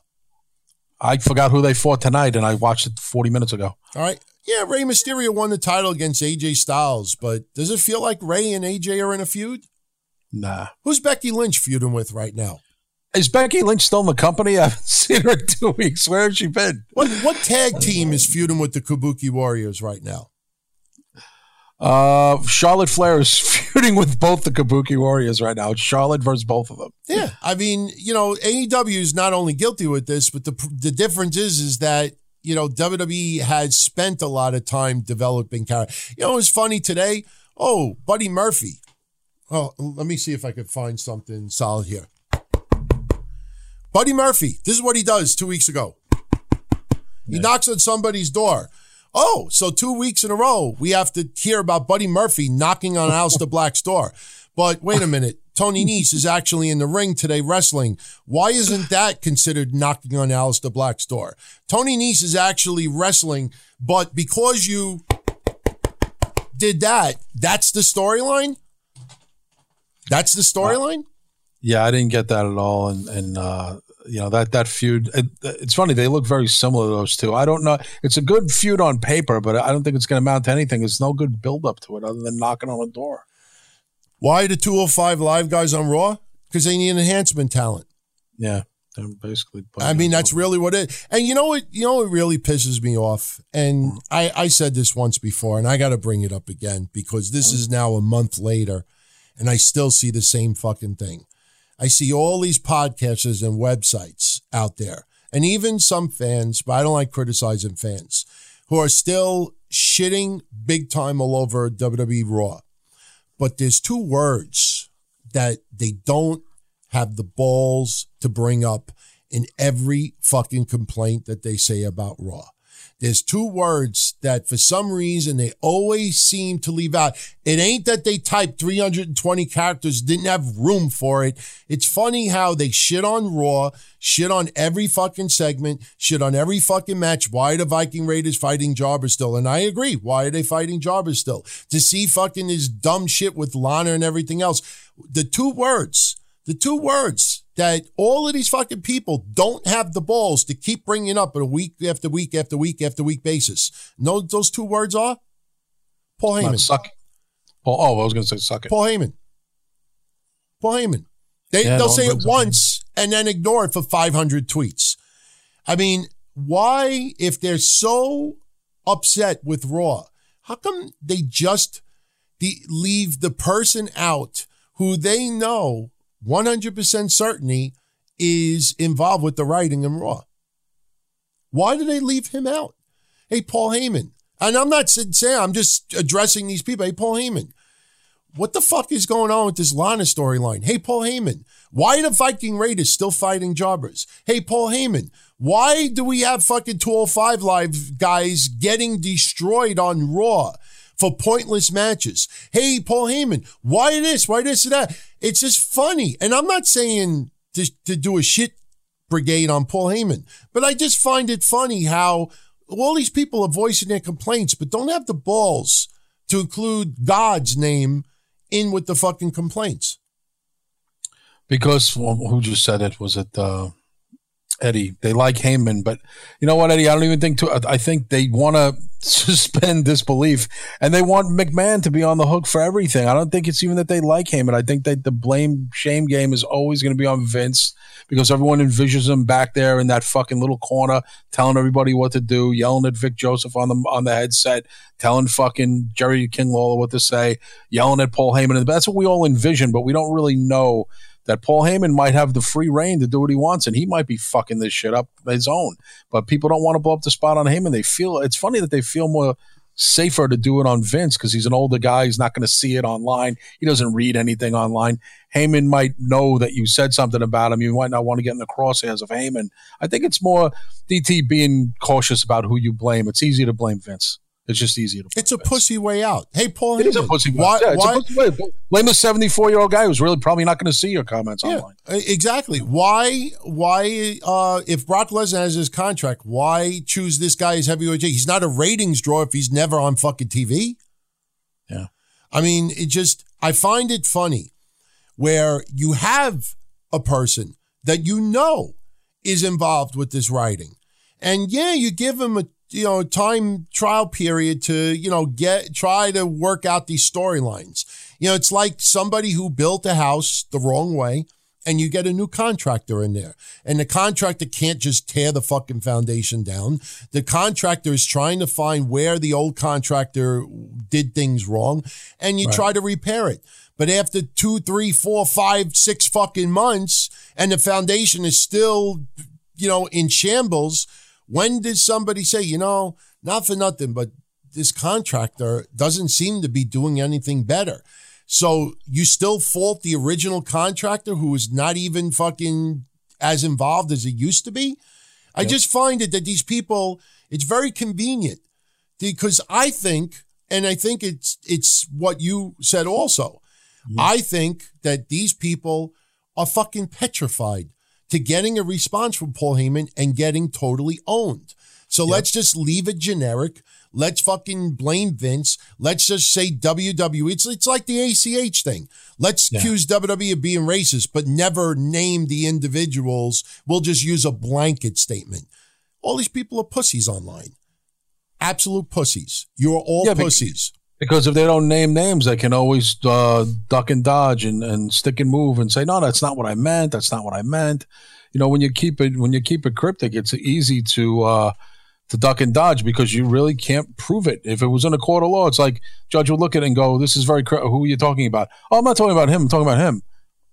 S7: I forgot who they fought tonight, and I watched it 40 minutes ago.
S6: All right. Yeah, Rey Mysterio won the title against AJ Styles, but does it feel like Rey and AJ are in a feud?
S7: Nah.
S6: Who's Becky Lynch feuding with right now?
S7: Is Becky Lynch still in the company? I haven't seen her in two weeks. Where has she been?
S6: What what tag team is feuding with the Kabuki Warriors right now?
S7: Uh, Charlotte Flair is feuding with both the Kabuki Warriors right now. It's Charlotte versus both of them.
S6: Yeah, I mean, you know, AEW is not only guilty with this, but the the difference is is that you know WWE has spent a lot of time developing character. You know, it was funny today. Oh, Buddy Murphy. Oh, let me see if I can find something solid here. Buddy Murphy. This is what he does two weeks ago. He knocks on somebody's door. Oh, so two weeks in a row, we have to hear about Buddy Murphy knocking on Aleister Black's door. But wait a minute. Tony Nese is actually in the ring today wrestling. Why isn't that considered knocking on Aleister Black's door? Tony Nese is actually wrestling, but because you did that, that's the storyline? That's the storyline.
S7: Yeah, I didn't get that at all, and and uh, you know that that feud. It, it's funny they look very similar those two. I don't know. It's a good feud on paper, but I don't think it's going to amount to anything. There's no good build up to it other than knocking on a door.
S6: Why the 205 live guys on Raw? Because they need enhancement talent.
S7: Yeah, they're basically.
S6: I mean, that's really what it. And you know what? You know what really pisses me off. And I I said this once before, and I got to bring it up again because this is now a month later, and I still see the same fucking thing. I see all these podcasters and websites out there, and even some fans, but I don't like criticizing fans, who are still shitting big time all over WWE Raw. But there's two words that they don't have the balls to bring up in every fucking complaint that they say about Raw. There's two words that for some reason they always seem to leave out. It ain't that they typed 320 characters, didn't have room for it. It's funny how they shit on Raw, shit on every fucking segment, shit on every fucking match. Why are the Viking Raiders fighting Jobber still? And I agree. Why are they fighting Jobber still? To see fucking this dumb shit with Lana and everything else. The two words, the two words that all of these fucking people don't have the balls to keep bringing up on a week after week after week after week basis. Know what those two words are? Paul
S7: Not
S6: Heyman.
S7: suck. Paul, oh, I was going to say suck it.
S6: Paul Heyman. Paul Heyman. They,
S7: Yeah,
S6: they'll say it once and then ignore it for 500 tweets. I mean, why, if they're so upset with Raw, how come they just de- leave the person out who they know 100% certainty is involved with the writing in Raw? Why do they leave him out? Hey, Paul Heyman. And I'm not saying, I'm just addressing these people. Hey, Paul Heyman. What the fuck is going on with this Lana storyline? Hey, Paul Heyman, why are the Viking Raiders still fighting jobbers? Hey, Paul Heyman, why do we have fucking 205 live guys getting destroyed on Raw for pointless matches? Hey, Paul Heyman, why this? Why this and that? It's just funny. And I'm not saying to, to do a shit brigade on Paul Heyman, but I just find it funny how all these people are voicing their complaints, but don't have the balls to include God's name in with the fucking complaints.
S7: Because well, who just said it? Was it uh, Eddie? They like Heyman, but you know what, Eddie? I don't even think. To, I think they want to suspend disbelief, and they want McMahon to be on the hook for everything. I don't think it's even that they like Heyman. I think that the blame shame game is always going to be on Vince because everyone envisions him back there in that fucking little corner, telling everybody what to do, yelling at Vic Joseph on the on the headset, telling fucking Jerry King Lawler what to say, yelling at Paul Heyman. That's what we all envision, but we don't really know that Paul Heyman might have the free reign to do what he wants, and he might be fucking this shit up his own. But people don't want to blow up the spot on Heyman. They feel it's funny that they feel more safer to do it on Vince because he's an older guy. He's not going to see it online. He doesn't read anything online. Heyman might know that you said something about him. You might not want to get in the crosshairs of Heyman. I think it's more DT being cautious about who you blame. It's easy to blame Vince. It's just easier to.
S6: It's a pussy way out. Hey, Paul
S7: It is a pussy.
S6: Why?
S7: yeah,
S6: why
S7: a pussy way. Blame a seventy-four-year-old guy who's really probably not going to see your comments
S6: yeah,
S7: online.
S6: exactly. Why? Why? Uh, if Brock Lesnar has his contract, why choose this guy as heavyweight? He's not a ratings draw if he's never on fucking TV.
S7: Yeah.
S6: I mean, it just. I find it funny where you have a person that you know is involved with this writing, and yeah, you give him a you know time trial period to you know get try to work out these storylines. You know, it's like somebody who built a house the wrong way and you get a new contractor in there. And the contractor can't just tear the fucking foundation down. The contractor is trying to find where the old contractor did things wrong and you try to repair it. But after two, three, four, five, six fucking months and the foundation is still, you know, in shambles, when did somebody say, you know, not for nothing, but this contractor doesn't seem to be doing anything better? So you still fault the original contractor who is not even fucking as involved as it used to be? I just find it that these people, it's very convenient because I think, and I think it's it's what you said also. Mm-hmm. I think that these people are fucking petrified to getting a response from Paul Heyman and getting totally owned. So let's just leave it generic. Let's fucking blame Vince. Let's just say WWE. It's it's like the ACH thing. Let's
S7: Yeah.
S6: accuse WWE of being racist, but never name the individuals. We'll just use a blanket statement. All these people are pussies online. Absolute pussies. You're all
S7: Yeah,
S6: pussies.
S7: Because if they don't name names, they can always uh, duck and dodge and, and stick and move and say, "No, that's not what I meant. That's not what I meant." You know, when you keep it when you keep it cryptic, it's easy to uh, to duck and dodge because you really can't prove it. If it was in a court of law, it's like judge would look at it and go, "This is very cr- who are you talking about?" Oh, I'm not talking about him. I'm talking about him.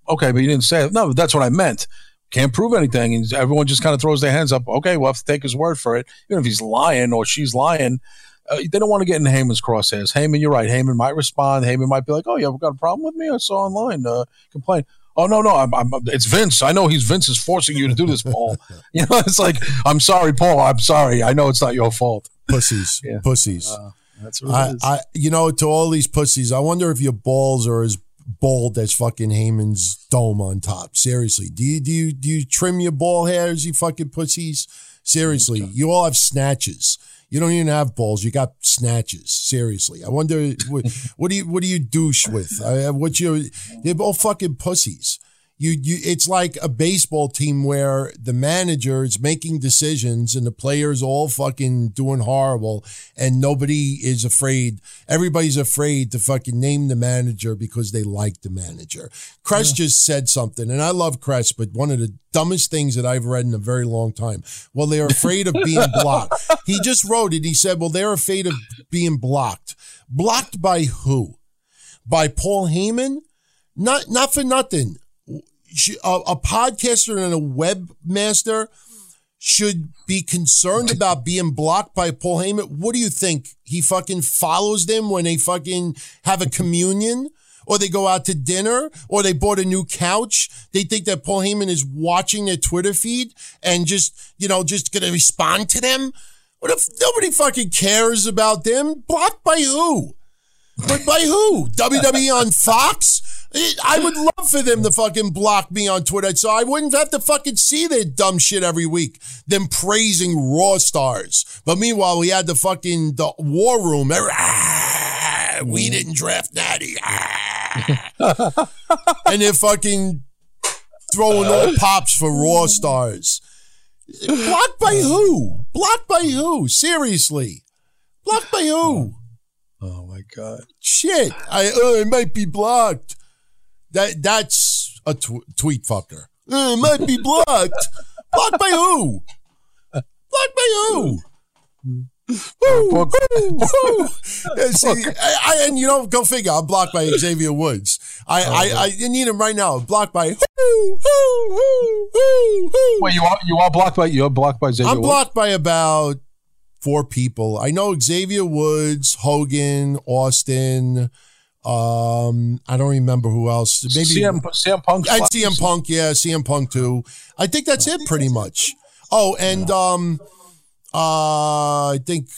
S7: Okay, but you didn't say it. No, that's what I meant. Can't prove anything, and everyone just kind of throws their hands up. Okay, we'll have to take his word for it. Even if he's lying or she's lying, uh, they don't want to get in Heyman's crosshairs. Heyman, you're right. Heyman might respond. Heyman might be like, "Oh, you have got a problem with me? I saw online uh, complain." Oh no, no, I'm, I'm, it's Vince. I know he's Vince is forcing you to do this, Paul. you know, it's like, I'm sorry, Paul. I'm sorry. I know it's not your fault.
S6: Pussies.
S7: Yeah.
S6: Pussies.
S7: That's what
S6: I,
S7: it is.
S6: I, you know, to all these pussies, I wonder if your balls are as bald as fucking Heyman's dome on top. Seriously, do you do you do you trim your ball hairs, you fucking pussies? Seriously, you all have snatches. You don't even have balls. You got snatches. Seriously, I wonder what, what do you what do you douche with? Uh, what you? They're all fucking pussies. You, you, it's like a baseball team where the manager is making decisions and the players all fucking doing horrible and nobody is afraid. Everybody's afraid to fucking name the manager because they like the manager. Crest just said something and I love Crest, but one of the dumbest things that I've read in a very long time. Well, they're afraid of being blocked. He just wrote it. He said, well, they're afraid of being blocked. Blocked by who? By Paul Heyman? Not, not for nothing sh- a, a podcaster and a webmaster should be concerned about being blocked by Paul Heyman. What do you think? He fucking follows them when they fucking have a communion? Or they go out to dinner, or they bought a new couch. They think that Paul Heyman is watching their Twitter feed and just, you know, just gonna respond to them. What if nobody fucking cares about them? Blocked by who? But by who? WWE on Fox? I would love for them to fucking block me on Twitter so I wouldn't have to fucking see their dumb shit every week. Them praising Raw stars. But meanwhile, we had the fucking the War Room. Ah, we didn't draft Natty. Ah. and they're fucking throwing all pops for Raw stars. Blocked by who? Blocked by who? Seriously. Blocked by who?
S7: oh my god.
S6: Shit. I uh, it might be blocked. That that's a tw- tweet fucker. Uh, it might be blocked. blocked by who? Blocked by who? Woo, woo. Yeah, See, I, I, and you know, go figure. I'm blocked by Xavier Woods. I, I, I need him right now. Blocked by who, who, who.
S7: Wait, you are you are blocked by you're blocked by Xavier
S6: I'm
S7: Woods?
S6: blocked by about four people. I know Xavier Woods, Hogan, Austin. Um, I don't remember who else. Maybe
S7: CM, CM Punk.
S6: and CM Punk. Yeah, CM Punk too. I think that's it, pretty much. Oh, and um, uh, I think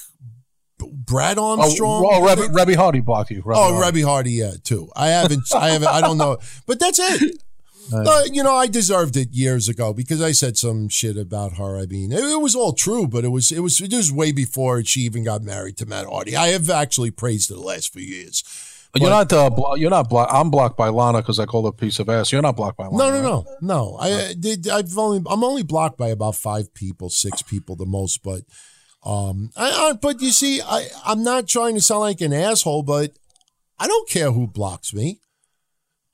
S6: Brad Armstrong.
S7: Oh, oh
S6: I Reby,
S7: Reby Hardy blocked you. Reby
S6: Oh,
S7: Hardy.
S6: Reby Hardy, yeah, too. I haven't, I haven't, I don't know, but that's it. Uh, you know, I deserved it years ago because I said some shit about her. I mean, it, it was all true, but it was, it was, it was way before she even got married to Matt Hardy. I have actually praised her the last few years.
S7: You're not. Uh, blo- you're not blocked. I'm blocked by Lana because I called her a piece of ass. You're not blocked by Lana.
S6: No, no, no, no. I uh, did. I've only, I'm only blocked by about five people, six people the most. But, um, I, I but you see, I, I'm not trying to sound like an asshole, but I don't care who blocks me.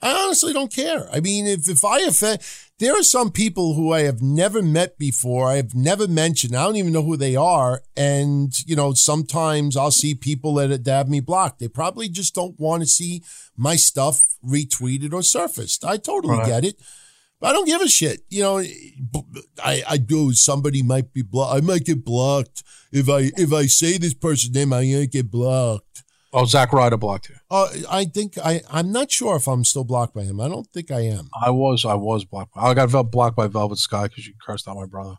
S6: I honestly don't care. I mean, if, if I offend, there are some people who I have never met before. I have never mentioned. I don't even know who they are. And, you know, sometimes I'll see people that, that have me blocked. They probably just don't want to see my stuff retweeted or surfaced. I totally
S7: Right.
S6: get it. But I don't give a shit. You know, I, I do. Somebody might be blocked. I might get blocked. If I, if I say this person's name, I might get blocked.
S7: Oh, Zack Ryder blocked you.
S6: Uh, I think I, I'm not sure if I'm still blocked by him. I don't think I am.
S7: I was. I was blocked. I got blocked by Velvet Sky because you cursed out my brother.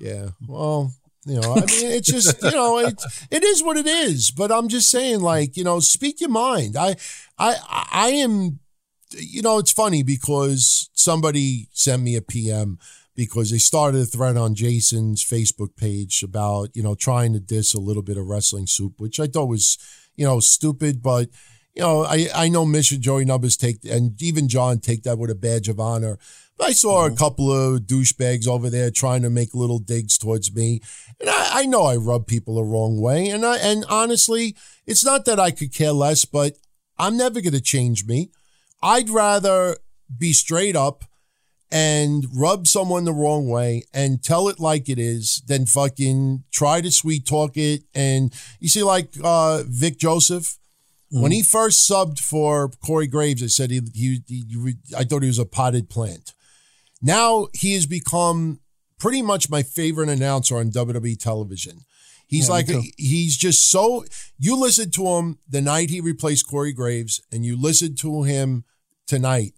S6: Yeah. Well, you know, I mean, it's just, you know, it, it is what it is. But I'm just saying, like, you know, speak your mind. I, I, I am, you know, it's funny because somebody sent me a PM because they started a thread on Jason's Facebook page about, you know, trying to diss a little bit of wrestling soup, which I thought was, you know, stupid, but you know, I, I know Mish and Joey Numbas take, and even John take that with a badge of honor. But I saw a couple of douchebags over there trying to make little digs towards me. And I, I know I rub people the wrong way. And I, and honestly, it's not that I could care less, but I'm never going to change me. I'd rather be straight up and rub someone the wrong way and tell it like it is than fucking try to sweet talk it. And you see, like uh, Vic Joseph, when he mm-hmm. first subbed for Corey Graves, I said he, he, he, I thought he was a potted plant. Now he has become pretty much my favorite announcer on WWE television. He's
S7: Yeah,
S6: like, he's just so, you listen to him the night he replaced Corey Graves and you listen to him tonight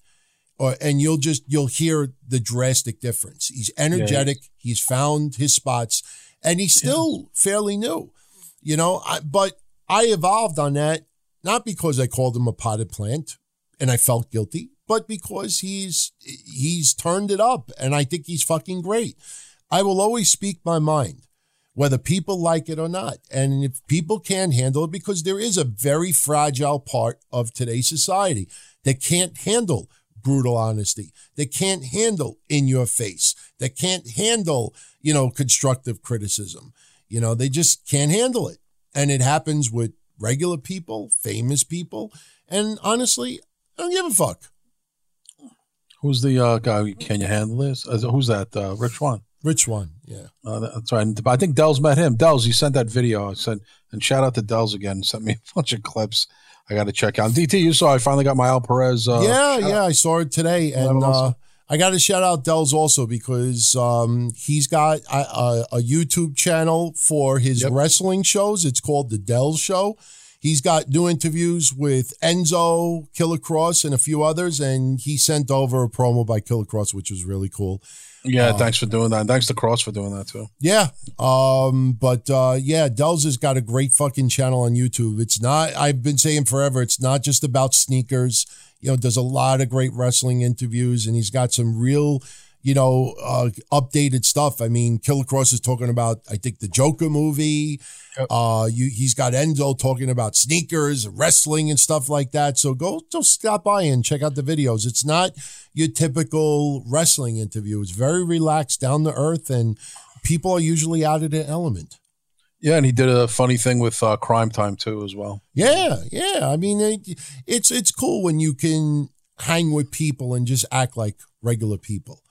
S6: or, and you'll just, you'll hear the drastic difference. He's energetic. He's found his spots and he's still fairly new, you know, I, but I evolved on that, not because I called him a potted plant and I felt guilty, but because he's, he's turned it up and I think he's fucking great. I will always speak my mind whether people like it or not. And if people can't handle it, because there is a very fragile part of today's society that can't handle brutal honesty, that can't handle in your face, that can't handle, you know, constructive criticism. You know, they just can't handle it. And it happens with regular people, famous people. And honestly, I don't give a fuck.
S7: Who's the uh, guy? Can you handle this? Uh, who's that? Uh, Rich one.
S6: Rich one? Yeah.
S7: Uh, that's right. I think Dell's met him. Dell's, you sent that video. I said, and shout out to Dell's again. Sent me a bunch of clips. I got to check out. DT, you saw I finally got my Al Perez. Uh,
S6: yeah, yeah,
S7: out.
S6: I saw it today, and uh, I got to shout out Dells also because um, he's got a, a, a YouTube channel for his
S7: Yep.
S6: wrestling shows. It's called the Dells Show. He's got new interviews with Enzo, Killer Kross, and a few others, and he sent over a promo by Killer Kross, which was really cool.
S7: Yeah, thanks for doing that. And thanks to Kross for doing that too.
S6: Yeah. Um, but uh yeah, Dells has got a great fucking channel on YouTube. It's not I've been saying forever, it's not just about sneakers. You know, does a lot of great wrestling interviews and he's got some real, you know, uh updated stuff. I mean, Killer Kross is talking about I think the Joker movie. Uh you he's got Enzo talking about sneakers, wrestling and stuff like that. So go just stop by and check out the videos. It's not your typical wrestling interview. It's very relaxed, down to earth, and people are usually out of their element.
S7: Yeah, and he did a funny thing with uh, Crime Time too, as well.
S6: Yeah, yeah. I mean, it, it's it's cool when you can hang with people and just act like regular people.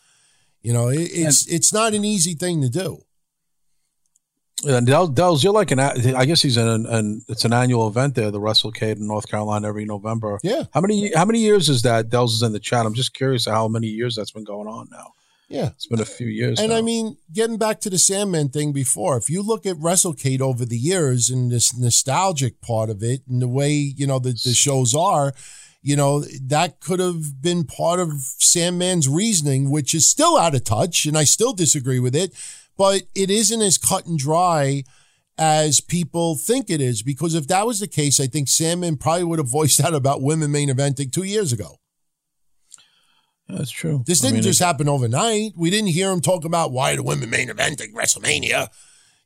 S6: You know, it, it's it's not an easy thing to do.
S7: And Del, Dells, you're like an. I guess he's in an, an. It's an annual event there, the WrestleCade in North Carolina every November.
S6: Yeah.
S7: How many How many years is that? Dells is in the chat. I'm just curious how many years that's been going on now.
S6: Yeah.
S7: It's been a few years.
S6: And
S7: now.
S6: I mean, getting back to the Sandman thing before, if you look at WrestleCade over the years and this nostalgic part of it and the way, you know, the, the shows are, you know, that could have been part of Sandman's reasoning, which is still out of touch. And I still disagree with it, but it isn't as cut and dry as people think it is. Because if that was the case, I think Sandman probably would have voiced out about women main eventing two years ago.
S7: That's true.
S6: This didn't
S7: mean,
S6: just happen overnight. We didn't hear him talk about why the women main eventing WrestleMania.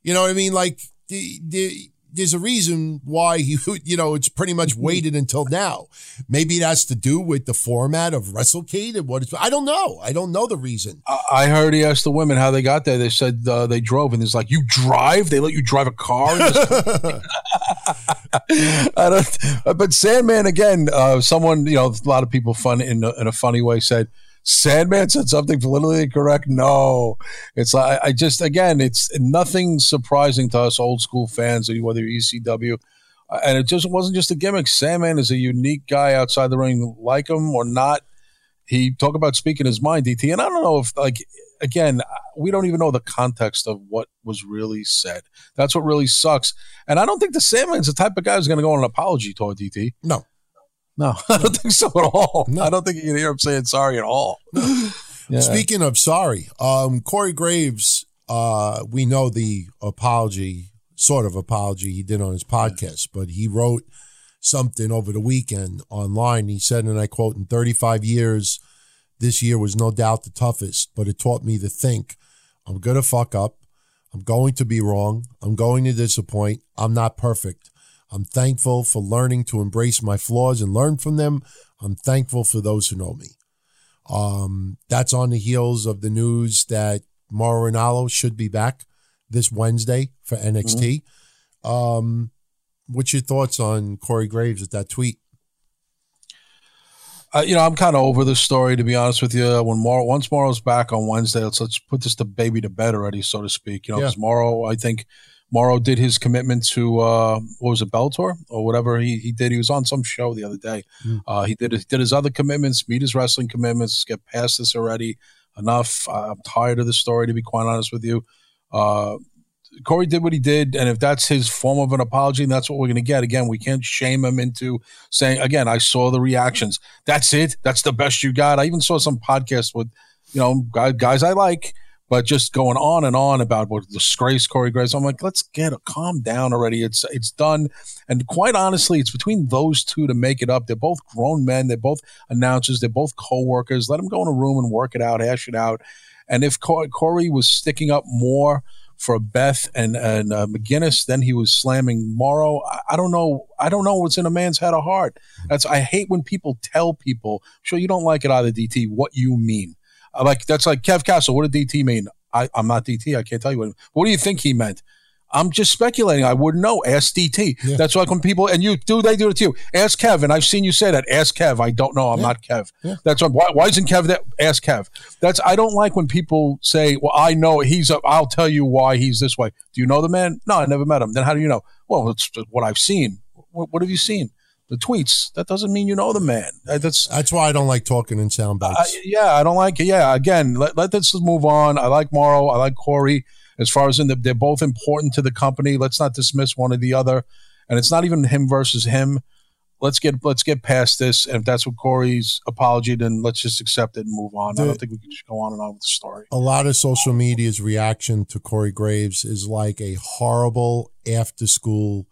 S6: You know what I mean? Like, the, the, there's a reason why he, you know, it's pretty much waited until now. Maybe it has to do with the format of WrestleCade and what it's. I don't know. I don't know the reason.
S7: I- I heard he asked the women how they got there. They said uh, they drove, and he's like, "You drive? They let you drive a car?" I don't, but Sandman again. Uh, someone, you know, a lot of people fun in a, in a funny way said. Sandman said something politically incorrect. No, it's like I just again, it's nothing surprising to us old school fans, whether you're ECW, uh, and it just wasn't just a gimmick. Sandman is a unique guy outside the ring, like him or not. He talk about speaking his mind, DT, and I don't know if like again, we don't even know the context of what was really said. That's what really sucks. And I don't think the Sandman's the type of guy who's going to go on an apology tour, DT.
S6: No.
S7: No, I don't think so at all. No. I don't think you can hear him saying sorry at all. Yeah.
S6: Speaking of sorry, um, Corey Graves, uh, we know the apology, sort of apology he did on his podcast, but he wrote something over the weekend online. He said, and I quote, in 35 years, This year was no doubt the toughest, but it taught me to think I'm going to fuck up. I'm going to be wrong. I'm going to disappoint. I'm not perfect. I'm thankful for learning to embrace my flaws and learn from them. I'm thankful for those who know me. Um, that's on the heels of the news that Mauro Ranallo should be back this Wednesday for NXT. Um, what's your thoughts on Corey Graves with that tweet?
S7: Uh, you know, I'm kind of over this story to be honest with you. When Mauro, once Mauro's back on Wednesday, let's let's put this the baby to bed already, so to speak. You know,
S6: Yeah.
S7: because Mauro, I think Mauro did his commitment to uh, what was it, Bellator or whatever he, he did. He was on some show the other day. Uh, he did he did his other commitments, meet his wrestling commitments. Get past this already. Enough. I'm tired of the story, to be quite honest with you. Uh, Corey did what he did, and if that's his form of an apology, that's what we're going to get. Again, we can't shame him into saying, again, I saw the reactions. That's it. That's the best you got. I even saw some podcasts with, you know, guys, I like, but just going on and on about what disgrace Corey Graves. I'm like, let's get a calm down already. It's it's done. And quite honestly, it's between those two to make it up. They're both grown men. They're both announcers. They're both co-workers. Let them go in a room and work it out, hash it out. And if Corey was sticking up more for Beth and and uh, McGuinness, then he was slamming Mauro. I, I don't know. I don't know what's in a man's head or heart. That's I hate when people tell people. Sure, you don't like it either, DT. What you mean? Uh, Like that's like Kev Castle. What did DT mean? I, I'm not DT. I can't tell you what. What do you think he meant? I'm just speculating. I wouldn't know. Ask DT. That's like when people and you do they do it to you. Ask Kev, and I've seen you say that. Ask Kev. I don't know. I'm not Kev. That's why. Why isn't Kev that? Ask Kev. That's. I don't like when people say, "Well, I know he's. A, I'll tell you why he's this way." Do you know the man? No, I never met him. Then how do you know? Well, it's what I've seen. What, what have you seen? The tweets. That doesn't mean you know the man. Uh, That's
S6: That's why I don't like talking in sound bites.
S7: I, yeah, I don't like it. Yeah, again, let, let this move on. I like Mauro. I like Corey. As far as in the, they're both important to the company. Let's not dismiss one or the other. And it's not even him versus him. Let's get let's get past this. And if that's what Corey's apology, then let's just accept it and move on. I don't think we can just go on and on with the story.
S6: a lot of social media's reaction to Corey Graves is like a horrible after school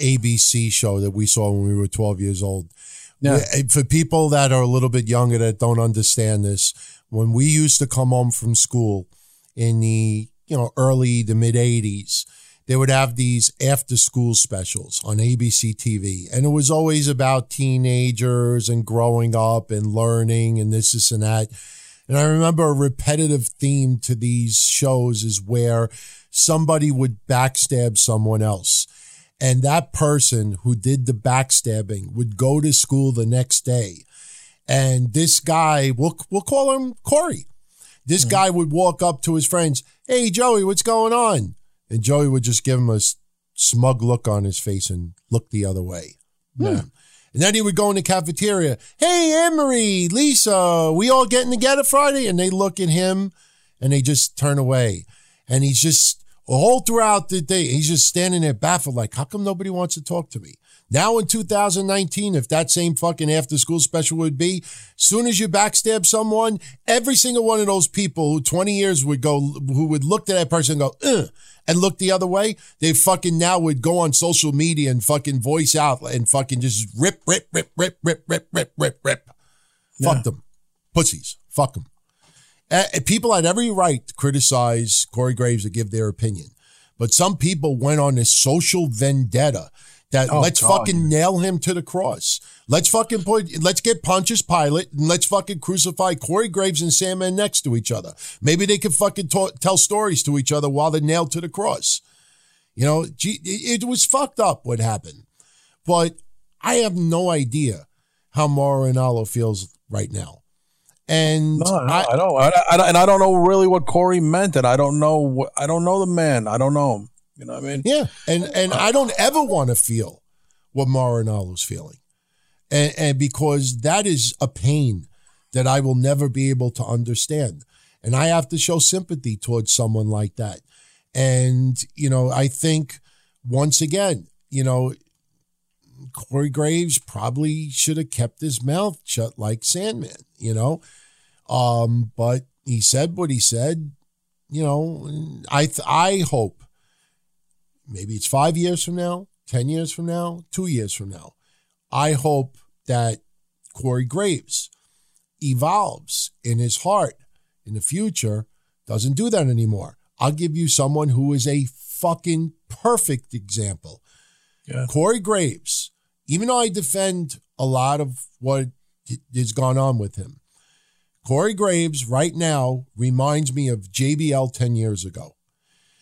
S6: ABC show that we saw when we were 12 years old.
S7: Yeah.
S6: Eh, for people that are a little bit younger that don't understand this, when we used to come home from school in the, you know, early to mid 80s, they would have these after school specials on ABC TV. And it was always about teenagers and growing up and learning and this, this, and that. And I remember a repetitive theme to these shows is where somebody would backstab someone else. And that person who did the backstabbing would go to school the next day. And this guy, we'll, we'll call him Corey. This mm-hmm. guy would walk up to his friends, Hey, Joey, what's going on? And Joey would just give him a smug look on his face and look the other way. Hmm. Yeah. And then he would go in the cafeteria. Hey, Emery, Lisa, we all getting together Friday? And they look at him and they just turn away. And he's just all throughout the day, he's just standing there baffled, like, how come nobody wants to talk to me? Now in 2019, if that same fucking after school special would be, soon as you backstab someone, every single one of those people who 20 years would go, who would look to that person and go, Ugh, and look the other way, they fucking now would go on social media and fucking voice out and fucking just rip, rip, rip, rip, rip, rip, rip, rip, rip. Fuck them. Pussies. Fuck them. Uh, people had every right to criticize Corey Graves to give their opinion. But some people went on this social vendetta that
S7: Oh,
S6: let's
S7: God.
S6: fucking nail him to the cross. Let's fucking put, let's get Pontius Pilate and let's fucking crucify Corey Graves and Sandman next to each other. Maybe they could fucking ta- tell stories to each other while they're nailed to the cross. You know, gee, it, was fucked up what happened. But I have no idea how Mauro feels right now. And
S7: No,
S6: I,
S7: I, I don't. I, I, and I don't know really what Corey meant. And I don't know. I don't know the man. I don't know him. You know what I mean?
S6: Yeah, and and I don't ever want to feel what Ranallo's feeling, and and because that is a pain that I will never be able to understand, and I have to show sympathy towards someone like that, and you know I think once again, you know, Corey Graves probably should have kept his mouth shut like Sandman, you know, um, but he said what he said, you know. I th- I hope maybe it's five years from now, 10 years from now, two years from now. I hope that Corey Graves evolves in his heart in the future, doesn't do that anymore. I'll give you someone who is a fucking perfect example.
S7: Yeah.
S6: Corey Graves, even though I defend a lot of what has gone on with him, Corey Graves right now reminds me of JBL 10 years ago.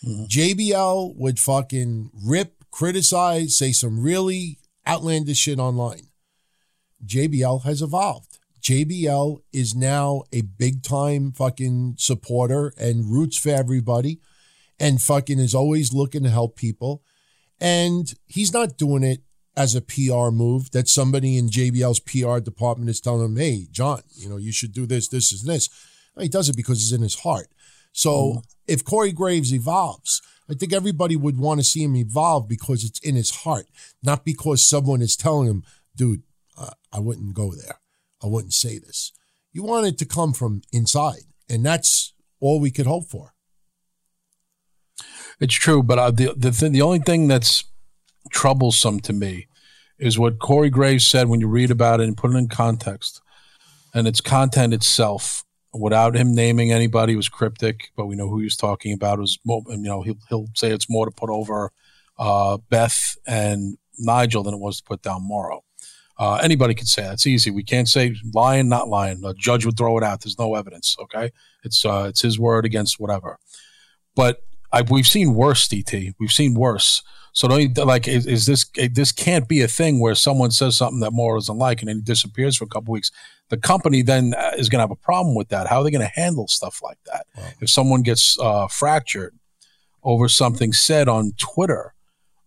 S6: Mm-hmm. JBL would fucking rip, criticize, say some really outlandish shit online. JBL has evolved. JBL is now a big time fucking supporter and roots for everybody and fucking is always looking to help people. And he's not doing it as a PR move that somebody in JBL's PR department is telling him, hey, John, you know, you should do this, this, and this. He does it because it's in his heart. So if Corey Graves evolves, I think everybody would want to see him evolve because it's in his heart, not because someone is telling him, dude, uh, I wouldn't go there. I wouldn't say this. You want it to come from inside, and that's all we could hope for.
S7: It's true, but uh, the the thing, the only thing that's troublesome to me is what Corey Graves said when you read about it and put it in context, and its content itself, without him naming anybody, was cryptic. But we know who he was talking about. It was you know he'll he'll say it's more to put over uh, Beth and Nigel than it was to put down Mauro. Uh, anybody could say that's easy. We can't say lying, not lying. A judge would throw it out. There's no evidence. Okay, it's uh, it's his word against whatever. But I, we've seen worse, DT. We've seen worse. So don't like is, is this this can't be a thing where someone says something that Mauro doesn't like and then he disappears for a couple weeks. The company then uh, is going to have a problem with that. How are they going to handle stuff like that? If someone gets uh, fractured over something said on Twitter,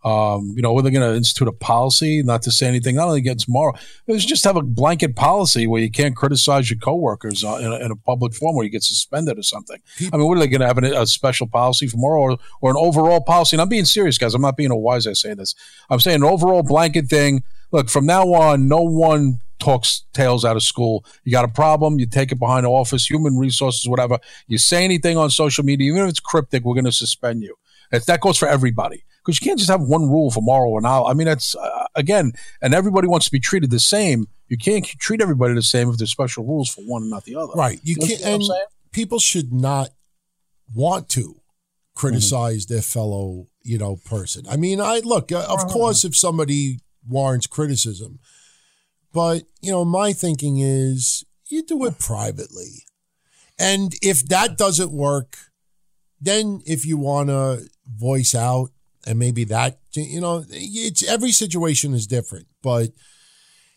S7: um, you know, whether they're going to institute a policy not to say anything, not only against Mauro, it's just have a blanket policy where you can't criticize your coworkers uh, in, a, in a public forum where you get suspended or something. I mean, what are they going to have an, a special policy for Mauro or, or an overall policy? And I'm being serious, guys. I'm not being a wise I say this. I'm saying an overall blanket thing. Look, from now on, no one talks tales out of school. You got a problem, you take it behind the office, human resources, whatever. You say anything on social media, even if it's cryptic, we're going to suspend you. If that goes for everybody because you can't just have one rule for moral and. I mean, that's uh, again, and everybody wants to be treated the same. You can't treat everybody the same if there's special rules for one and not the other.
S6: Right. You
S7: You
S6: can't.
S7: understand what I'm
S6: And people should not want to criticize their fellow, you know, person. I mean, I look. uh, Of course, if somebody warrants criticism, but you know, my thinking is you do it privately, and if that doesn't work, then if you want to voice out and maybe that you know it's every situation is different but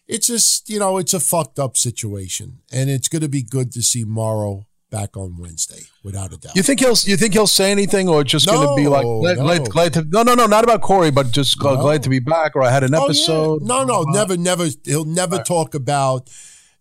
S6: it's just you know it's a fucked up situation and it's going to be good to see Mauro back on wednesday without a doubt
S7: You think he'll you think he'll say anything or just going to be like
S6: No,
S7: glad,
S6: no.
S7: glad, glad to no no no not about Corey but just glad-
S6: No.
S7: glad to be back or I had an
S6: Oh, yeah.
S7: episode.
S6: no no uh-huh. never never he'll never talk about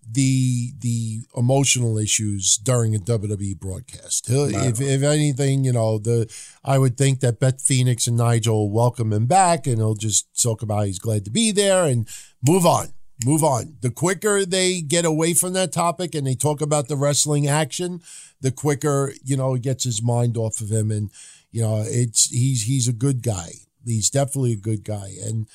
S6: the the emotional issues during a WWE broadcast. If if anything, you know, the I would think that Beth Phoenix and Nigel welcome him back, and he'll just talk about he's glad to be there and move on, move on. The quicker they get away from that topic and they talk about the wrestling action, the quicker you know it gets his mind off of him, and you know it's he's he's a good guy. He's definitely a good guy, and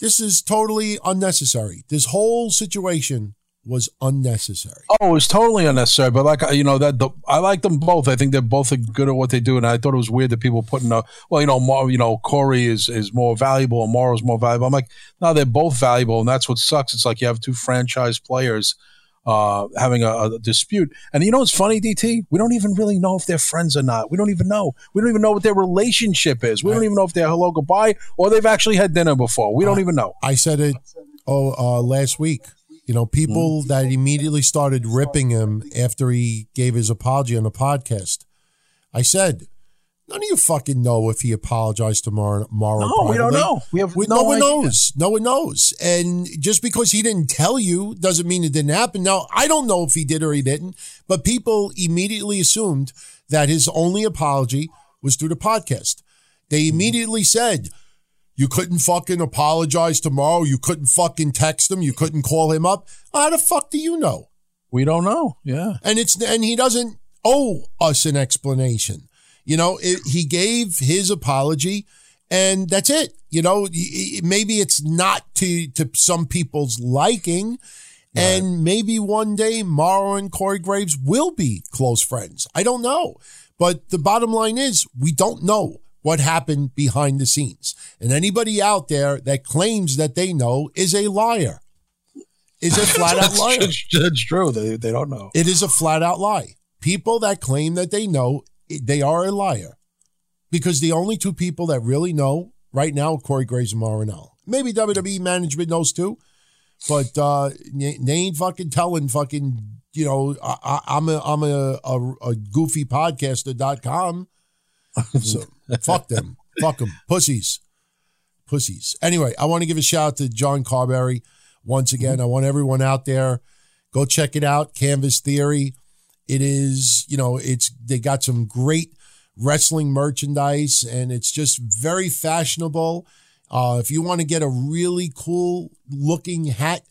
S6: this is totally unnecessary. This whole situation was unnecessary.
S7: Oh, it was totally unnecessary. But like you know that the, I like them both. I think they're both good at what they do. And I thought it was weird that people putting a well, you know, more, you know, Corey is is more valuable and Mauro's more valuable. I'm like, no, they're both valuable, and that's what sucks. It's like you have two franchise players uh, having a, a dispute. And you know what's funny, DT? We don't even really know if they're friends or not. We don't even know. We don't even know what their relationship is. We don't even know if they're hello goodbye or they've actually had dinner before. We don't even know.
S6: I said it oh uh, last week. You know, people mm-hmm. that immediately started ripping him after he gave his apology on the podcast. I said, none of you fucking know if he apologized to Mauro.
S7: No, we don't know. We have
S6: We-
S7: no
S6: no, one knows. No one knows. And just because he didn't tell you doesn't mean it didn't happen. Now, I don't know if he did or he didn't, but people immediately assumed that his only apology was through the podcast. They mm-hmm. immediately said, you couldn't fucking apologize to Mauro. You couldn't fucking text him. You couldn't call him up. How the fuck do you know?
S7: We don't know. Yeah.
S6: and it's and he doesn't owe us an explanation. You know, it, he gave his apology, and that's it. You know, maybe it's not to to some people's liking, And maybe one day Mauro and Corey Graves will be close friends. I don't know. But the bottom line is we don't know what happened behind the scenes. And anybody out there that claims that they know is a liar. Is a flat out liar.
S7: That's, that's true. They, they don't know.
S6: It is a flat out lie. People that claim that they know, they are a liar. Because the only two people that really know right now are Corey Graves and Mauro Ranallo. Maybe WWE management knows too, but uh, they ain't fucking telling fucking, you know, I, am a, I'm a, a, a goofy podcaster.com. So fuck them. Fuck them. Pussies. Pussies. Anyway, I want to give a shout out to John Carberry once again. I want everyone out there, go check it out. Canvas Theory. It is, you know, it's they got some great wrestling merchandise and it's just very fashionable. Uh, if you want to get a really cool looking hat,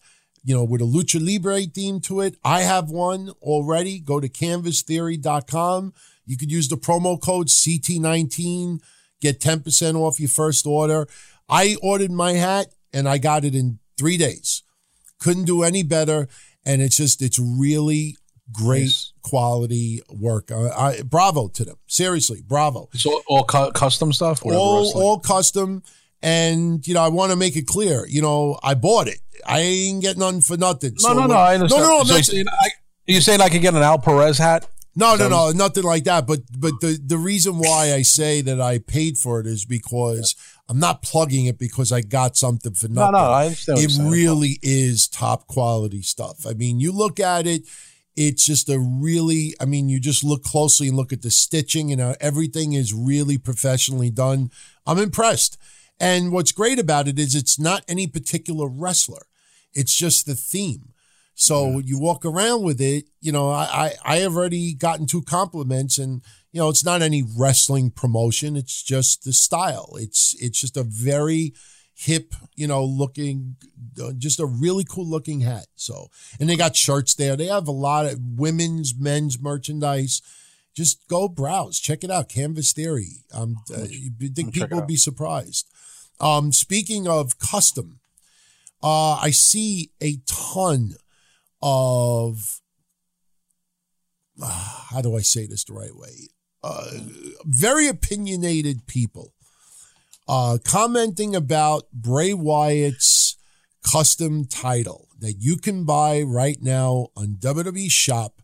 S6: you know, with a lucha libre theme to it, I have one already. Go to canvastheory.com. You could use the promo code CT19, get 10% off your first order. I ordered my hat and I got it in three days. Couldn't do any better. And it's just, it's really great nice. quality work. Uh, I, bravo to them. Seriously, bravo.
S7: It's all, all cu- custom stuff?
S6: All, all custom. And, you know, I want to make it clear, you know, I bought it. I ain't getting nothing for nothing.
S7: No, so no, no, I understand. No, no, no. So you're, saying I, you're saying I can get an Al Perez hat?
S6: No, no, no, nothing like that. But but the, the reason why I say that I paid for it is because I'm not plugging it because I got something for nothing.
S7: No, no, I understand.
S6: It really is top quality stuff. I mean, you look at it, it's just a really, I mean, you just look closely and look at the stitching and uh, everything is really professionally done. I'm impressed. And what's great about it is it's not any particular wrestler. It's just the theme. So yeah. you walk around with it, you know, I, I, I have already gotten two compliments and, you know, it's not any wrestling promotion. It's just the style. It's, it's just a very hip, you know, looking, uh, just a really cool looking hat. So, and they got shirts there. They have a lot of women's, men's merchandise. Just go browse, check it out. Canvas Theory. Um, uh, you think people will be surprised. Um, speaking of custom, uh, I see a ton of uh, how do I say this the right way? Uh, very opinionated people uh, commenting about Bray Wyatt's custom title that you can buy right now on WWE Shop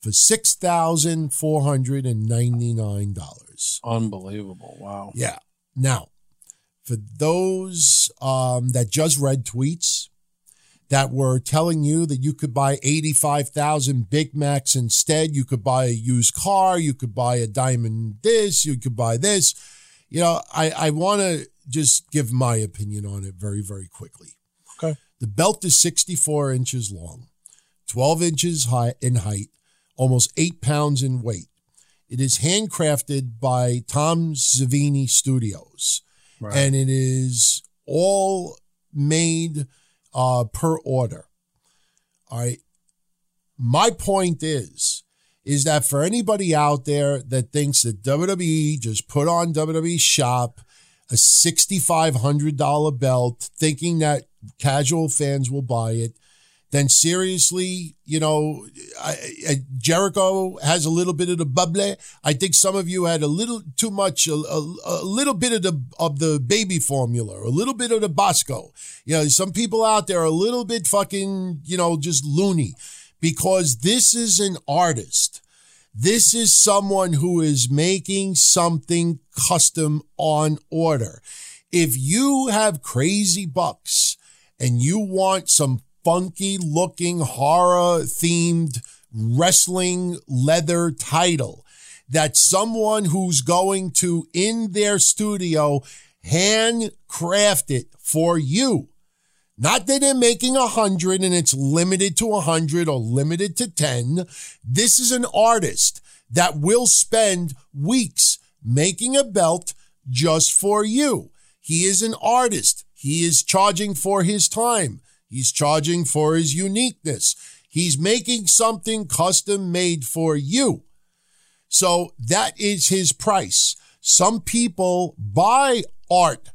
S6: for six thousand four hundred and ninety nine dollars.
S7: Unbelievable! Wow.
S6: Yeah. Now, for those um, that just read tweets that were telling you that you could buy 85,000 Big Macs instead, you could buy a used car, you could buy a diamond this, you could buy this. You know, I, I want to just give my opinion on it very, very quickly.
S7: Okay.
S6: The belt is 64 inches long, 12 inches high in height, almost eight pounds in weight. It is handcrafted by Tom Savini Studios right. and it is all made uh, per order. All right. My point is, is that for anybody out there that thinks that WWE just put on WWE Shop a $6,500 belt, thinking that casual fans will buy it, then seriously, you know, I, I, Jericho has a little bit of the bubble. I think some of you had a little too much, a, a, a, little bit of the of the baby formula, a little bit of the Bosco. You know, some people out there are a little bit fucking, you know, just loony because this is an artist. This is someone who is making something custom on order. If you have crazy bucks and you want some funky looking horror themed wrestling leather title that someone who's going to in their studio handcraft it for you. Not that they're making a hundred and it's limited to a hundred or limited to 10. This is an artist that will spend weeks making a belt just for you. He is an artist. He is charging for his time. He's charging for his uniqueness. He's making something custom made for you. So that is his price. Some people buy art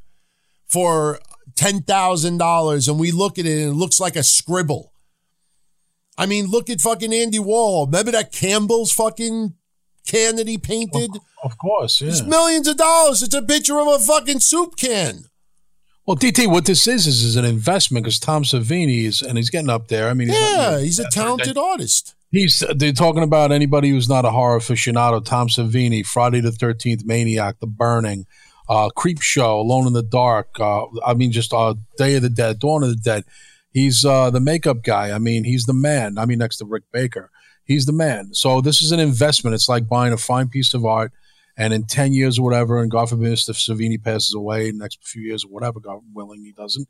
S6: for $10,000 and we look at it and it looks like a scribble. I mean, look at fucking Andy Warhol. Remember that Campbell's fucking can that he painted?
S7: Of course, yeah.
S6: It's millions of dollars. It's a picture of a fucking soup can.
S7: Well, DT, what this is is, is an investment because Tom Savini is, and he's getting up there. I mean, he's
S6: yeah, he's a talented artist.
S7: He's they're talking about anybody who's not a horror aficionado. Tom Savini, Friday the Thirteenth Maniac, The Burning, uh, Creep Show, Alone in the Dark. Uh, I mean, just uh, Day of the Dead, Dawn of the Dead. He's uh, the makeup guy. I mean, he's the man. I mean, next to Rick Baker, he's the man. So this is an investment. It's like buying a fine piece of art. And in 10 years or whatever, and God forbid if Savini passes away, in next few years or whatever, God willing, he doesn't,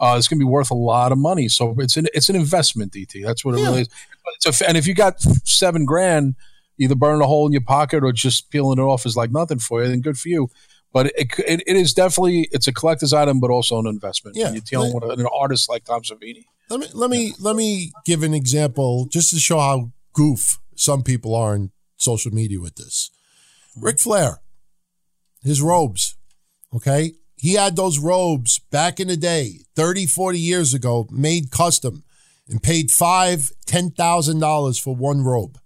S7: uh, it's going to be worth a lot of money. So it's an, it's an investment, DT. That's what it
S6: Yeah.
S7: really is. A, and if you got seven grand, either burning a hole in your pocket or just peeling it off is like nothing for you, then good for you. But it, it, it is definitely, it's a collector's item, but also an investment.
S6: Yeah.
S7: You're dealing with an artist like Tom Savini.
S6: Let me let me let me give an example just to show how goof some people are on social media with this. Mm-hmm. Ric Flair, his robes, okay? He had those robes back in the day, 30, 40 years ago, made custom and paid five, ten thousand dollars for one robe.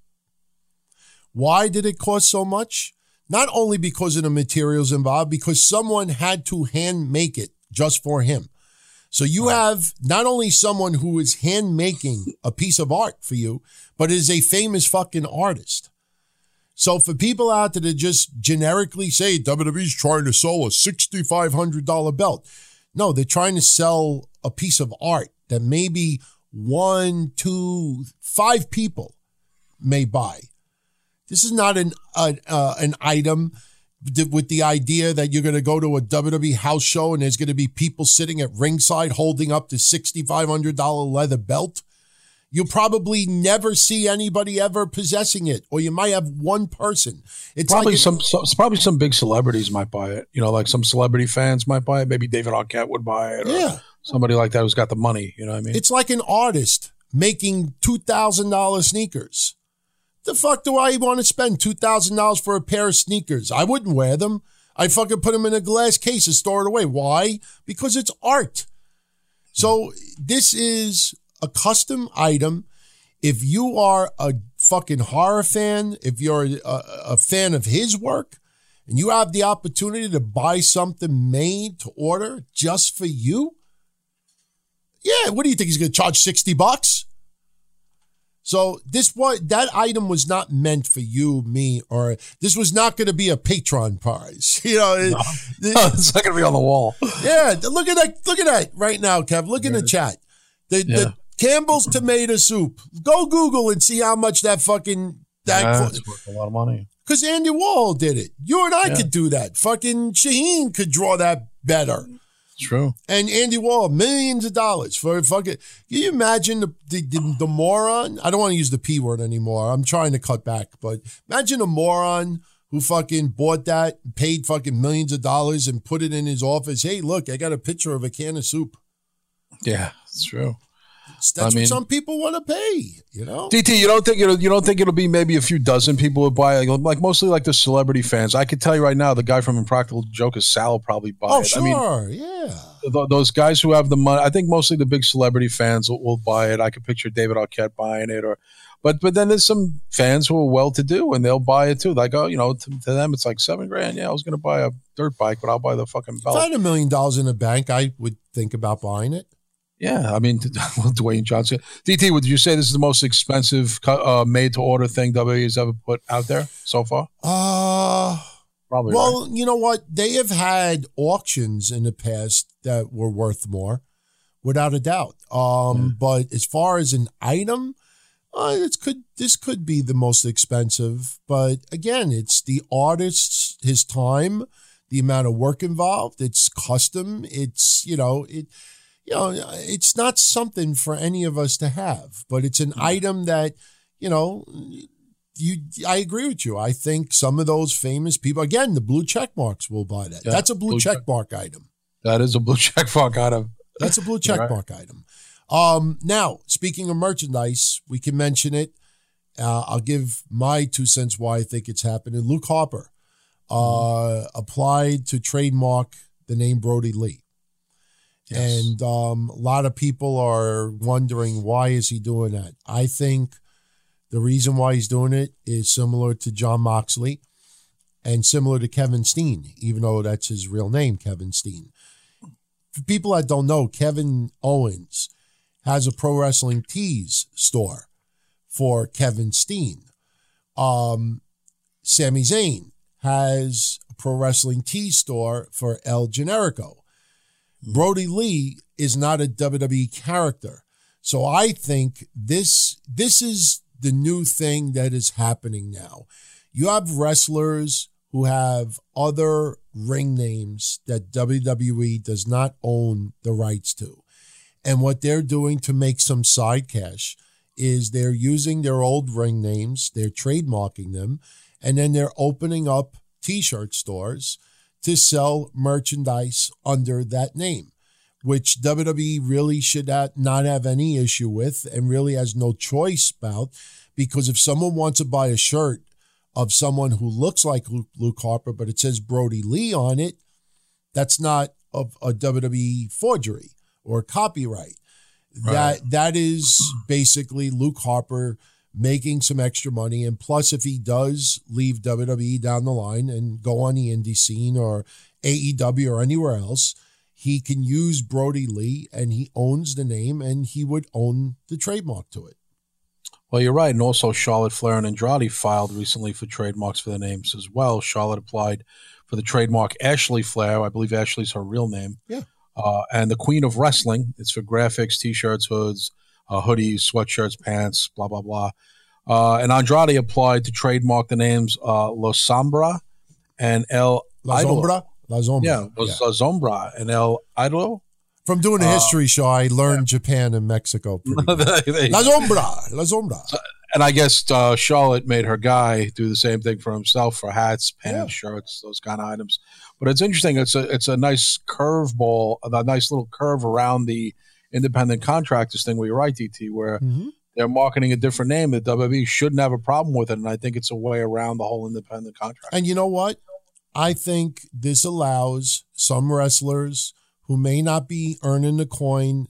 S6: Why did it cost so much? Not only because of the materials involved, because someone had to hand make it just for him. So you have not only someone who is hand making a piece of art for you, but is a famous fucking artist. So for people out there to just generically say WWE's trying to sell a $6,500 belt, no, they're trying to sell a piece of art that maybe one, two, five people may buy. This is not an an, uh, an item with the idea that you're going to go to a WWE house show and there's going to be people sitting at ringside holding up the $6,500 leather belt. You'll probably never see anybody ever possessing it, or you might have one person. It's
S7: Probably
S6: like
S7: some, some, probably some big celebrities might buy it. You know, like some celebrity fans might buy it. Maybe David Arquette would buy it. Or
S6: Yeah.
S7: Somebody like that who's got the money. You know what I mean?
S6: It's like an artist making two thousand dollars sneakers. The fuck do I want to spend two thousand dollars for a pair of sneakers? I wouldn't wear them. I'd fucking put them in a glass case and store it away. Why? Because it's art. So this is a custom item. If you are a fucking horror fan, if you're a, a fan of his work, and you have the opportunity to buy something made to order just for you, yeah, what do you think? He's going to charge 60 bucks? So this was that item was not meant for you, me, or this was not going to be a Patreon prize. You know, it-
S7: it's not going to be on the wall.
S6: yeah. Look at that. Look at that right now, Kev. Look in the chat. The,
S7: Yeah.
S6: the Campbell's tomato soup. Go Google and see how much that fucking
S7: Yeah,
S6: that
S7: it's worth a lot of money.
S6: because Andy Warhol did it. You and I
S7: Yeah.
S6: could do that. Fucking Shaheen could draw that better.
S7: True.
S6: And Andy Warhol, millions of dollars for fucking. Can you imagine the, the, the, the moron? I don't want to use the P word anymore. I'm trying to cut back, but imagine a moron who fucking bought that, paid fucking millions of dollars, and put it in his office. Hey, look, I got a picture of a can of soup.
S7: Yeah, it's true.
S6: That's
S7: I mean-
S6: what some people want to pay, you know?
S7: DT, you don't think it'll you don't think it'll be maybe a few dozen people would buy it, like, like mostly like the celebrity fans. I could tell you right now, the guy from Impractical Jokers, Sal, will probably buy
S6: Oh,
S7: it.
S6: sure.
S7: I mean,
S6: yeah.
S7: th- those guys who have the money, I think mostly the big celebrity fans will, will buy it. I could picture David Arquette buying it, or but but then there's some fans who are well to do and they'll buy it too. Like oh, you know, to, to them it's like seven grand. Yeah, I was going to buy a dirt bike, but I'll buy the fucking
S6: If I
S7: belt.
S6: had a million dollars in the bank, I would think about buying it.
S7: Yeah, I mean, Dwayne Johnson. DT, would you say this is the most expensive uh, made to order thing WWE has ever put out there so far?
S6: Uh,
S7: Probably. right?
S6: Well, you know what? They have had auctions in the past that were worth more, without a doubt. Um, But as far as an item, uh, it's could this could be the most expensive. But again, it's the artist's his time, the amount of work involved. It's custom. It's you know it. You know, it's not something for any of us to have, but it's an item that, you know, you I agree with you. I think some of those famous people again, the blue check marks will buy that.
S7: Yeah,
S6: That's a blue,
S7: blue
S6: check
S7: check.
S6: mark item.
S7: that is a blue check mark of.
S6: That's a blue check
S7: right.
S6: mark item. Um, now, speaking of merchandise, we can mention it. Uh, I'll give my two cents why I think it's happening. Luke Harper uh, applied to trademark the name Brodie Lee.
S7: Yes.
S6: And um, a lot of people are wondering why is he doing that. I think the reason why he's doing it is similar to Jon Moxley and similar to Kevin Steen, even though that's his real name, Kevin Steen. For people that don't know, Kevin Owens has a pro wrestling tees store for Kevin Steen. Um, Sami Zayn has a pro wrestling tee store for El Generico. Brodie Lee is not a WWE character. So I think this this is the new thing that is happening now. You have wrestlers who have other ring names that WWE does not own the rights to. And what they're doing to make some side cash is they're using their old ring names, they're trademarking them, and then they're opening up t-shirt stores to sell merchandise under that name, which WWE really should not have any issue with and really has no choice about. Because if someone wants to buy a shirt of someone who looks like Luke Harper, but it says Brodie Lee on it, that's not a, a WWE forgery or copyright.
S7: Right.
S6: That that is basically Luke Harper making some extra money. And plus, if he does leave WWE down the line and go on the indie scene or AEW or anywhere else, he can use Brodie Lee and he owns the name and he would own the trademark to it.
S7: Well, you're right. And also, Charlotte Flair and Andrade filed recently for trademarks for their names as well. Charlotte applied for the trademark Ashley Flair. I believe Ashley's her real name.
S6: Yeah.
S7: Uh, and the Queen of Wrestling. It's for graphics, t shirts, hoods, uh, hoodies, sweatshirts, pants, blah, blah, blah. Uh, and Andrade applied to trademark the names uh, La Sombra and El
S6: La
S7: Idolo.
S6: Sombra? La Sombra.
S7: Yeah, it was La Sombra and El Idolo.
S6: From doing a
S7: Uh,
S6: history show, I learned Japan and Mexico. pretty good.
S7: There you
S6: La
S7: go.
S6: Sombra. La Sombra.
S7: and I guess uh, Charlotte made her guy do the same thing for himself for hats, pants, shirts, those kind of items. But it's interesting. It's a it's a nice curveball, a nice little curve around the independent contractors thing. Where you're right, DT, where
S6: Mhm.
S7: they're marketing a different name. The WWE shouldn't have a problem with it, and I think it's a way around the whole independent contract.
S6: And you know what? I think this allows some wrestlers who may not be earning the coin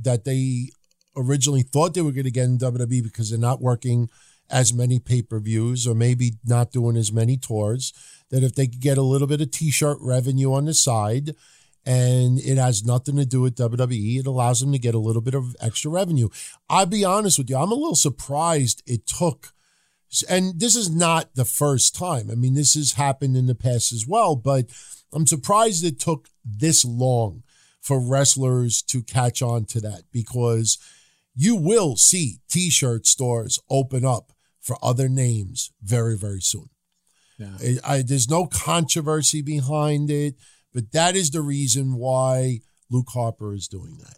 S6: that they originally thought they were going to get in WWE because they're not working as many pay per views or maybe not doing as many tours. That if they could get a little bit of t shirt revenue on the side and it has nothing to do with WWE, it allows them to get a little bit of extra revenue. I'll be honest with you, I'm a little surprised it took and this is not the first time. I mean, this has happened in the past as well, but I'm surprised it took this long for wrestlers to catch on to that because you will see t-shirt stores open up for other names very, very soon.
S7: Yeah.
S6: I- there's no controversy behind it, but that is the reason why Luke Harper is doing that.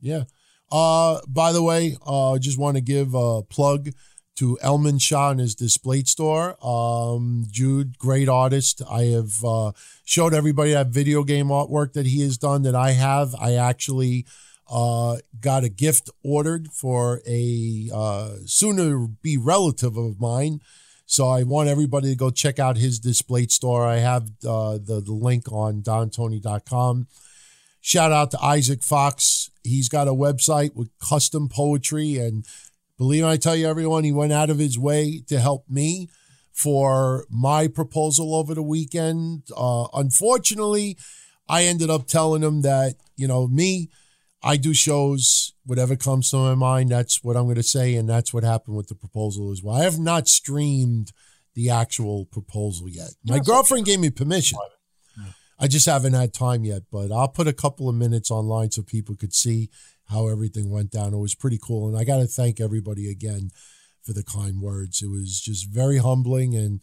S6: Yeah. Uh, by the way, uh, just want to give a plug to Elman Shaw and his Displate store. Um, Jude, great artist. I have uh, showed everybody that video game artwork that he has done that I have. I actually uh, got a gift ordered for a uh, soon to be relative of mine. So I want everybody to go check out his Displate store. I have uh, the, the link on dontony.com. Shout out to Isaac Fox. He's got a website with custom poetry. And believe me, I tell you, everyone, he went out of his way to help me for my proposal over the weekend. Uh, unfortunately, I ended up telling him that, you know, me, I do shows, whatever comes to my mind, that's what I'm going to say. And that's what happened with the proposal as well. I have not streamed the actual proposal yet. My girlfriend gave me permission. I just haven't had time yet, but I'll put a couple of minutes online so people could see how everything went down. It was pretty cool. And I got to thank everybody again for the kind words. It was just very humbling and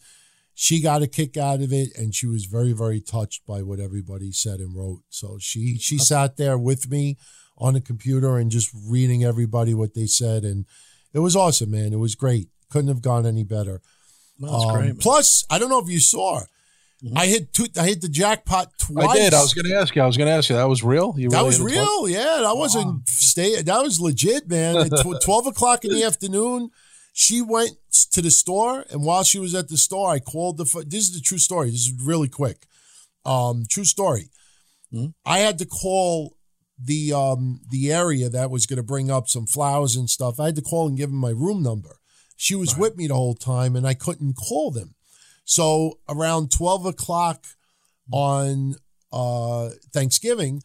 S6: she got a kick out of it and she was very, very touched by what everybody said and wrote. So she she sat there with me on the computer and just reading everybody what they said. And it was awesome, man. It was great. Couldn't have gone any better.
S7: That's
S6: Um,
S7: great.
S6: Plus, I don't know if you saw, I hit two, I hit the jackpot twice.
S7: I did. I was going to ask you. I was going to ask you. That was real. You
S6: That
S7: really
S6: was real. Yeah, that wasn't stay. That was legit, man. At tw- twelve o'clock in the afternoon, she went to the store, and while she was at the store, I called the. This is the true story. This is really quick. Um, true story. I had to call the um the area that was going to bring up some flowers and stuff. I had to call and give them my room number. She was with me the whole time, and I couldn't call them. So around twelve o'clock on uh Thanksgiving,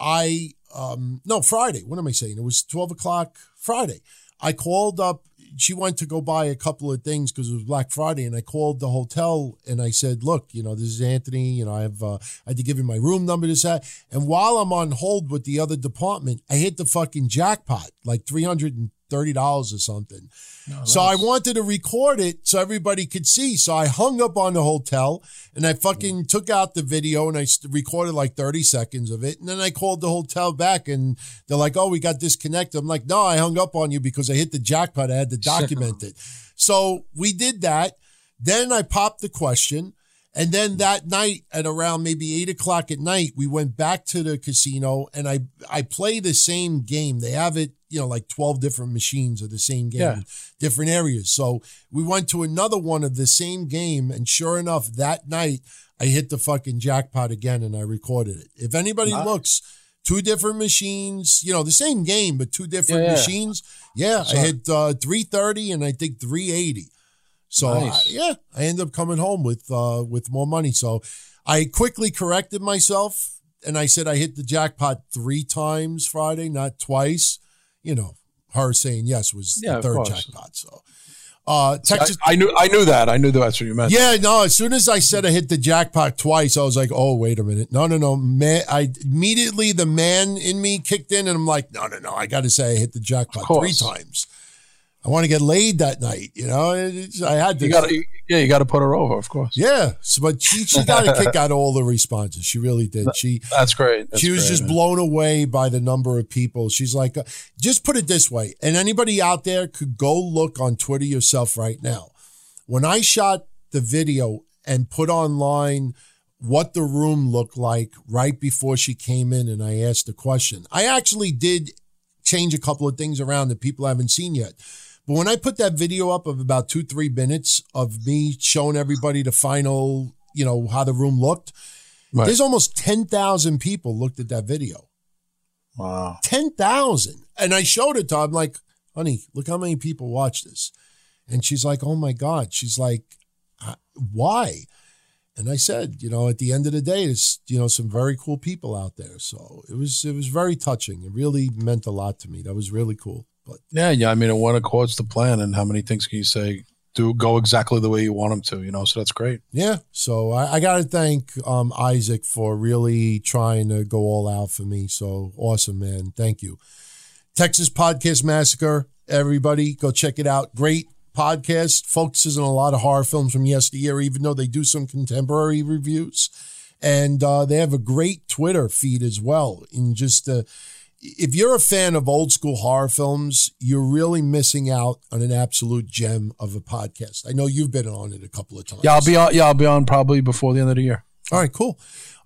S6: I um no Friday. What am I saying? It was twelve o'clock Friday. I called up. She went to go buy a couple of things because it was Black Friday, and I called the hotel and I said, "Look, you know, this is Anthony. You know, I have uh, I had to give him my room number to that." And while I'm on hold with the other department, I hit the fucking jackpot, like three hundred and thirty dollars or something. so I wanted to record it so everybody could see. So I hung up on the hotel and I fucking took out the video and I recorded like 30 seconds of it. And then I called the hotel back and they're like, oh, we got disconnected. I'm like, no, I hung up on you because I hit the jackpot. I had to document it. So we did that. Then I popped the question. And then that night at around maybe eight o'clock at night, we went back to the casino and I, I play the same game. They have it, you know, like 12 different machines of the same game,
S7: Yeah.
S6: different areas. So we went to another one of the same game. And sure enough, that night I hit the fucking jackpot again and I recorded it. If anybody looks, two different machines, you know, the same game, but two different
S7: Yeah, yeah.
S6: machines. Yeah, I hit uh, 330 and I think 380. So
S7: Nice.
S6: I- yeah, I ended up coming home with uh, with more money. So I quickly corrected myself and I said I hit the jackpot three times Friday, not twice. You know, her saying yes was
S7: Yeah,
S6: the third jackpot. So uh,
S7: I,
S6: Texas.
S7: I knew I knew that. I knew that's what you meant.
S6: Yeah, no. As soon as I said I hit the jackpot twice, I was like, "Oh, wait a minute! No, no, no!" Man, I immediately the man in me kicked in, and I'm like, "No, no, no! I got to say I hit the jackpot three times. I want to get laid that night. You know, It's- I had to.
S7: You got to yeah, you got to put her over, of course.
S6: yeah, so, but she she got a kick out of all the responses. She really did. She
S7: That's great. That's
S6: she was
S7: great,
S6: just
S7: man.
S6: blown away by the number of people. She's like, uh, just put it this way, and anybody out there could go look on Twitter yourself right now. When I shot the video and put online what the room looked like right before she came in and I asked the question, I actually did change a couple of things around that people haven't seen yet. But when I put that video up of about two, three minutes of me showing everybody the final, you know, how the room looked,
S7: Right.
S6: there's almost 10,000 people looked at that video.
S7: Wow.
S6: 10,000. And I showed it to her. I'm like, honey, look how many people watch this. And she's like, oh my God. She's like, "Uh, why? And I said, you know, at the end of the day, there's, you know, some very cool people out there. So it was, it was very touching. It really meant a lot to me. That was really cool. But
S7: Yeah, yeah. I mean, it one accords the plan, and how many things can you say do go exactly the way you want them to? You know, so that's great.
S6: yeah, so I, I got to thank um, Isaac for really trying to go all out for me. So awesome, man. Thank you. Texas Podcast Massacre. Everybody go check it out. Great podcast. Focuses on a lot of horror films from yesteryear, even though they do some contemporary reviews. And uh, they have a great Twitter feed as well. In just uh, if you're a fan of old school horror films, you're really missing out on an absolute gem of a podcast. I know you've been on it a couple of times.
S7: Yeah, I'll be on. Yeah, I'll be on probably before the end of the year.
S6: All right, cool.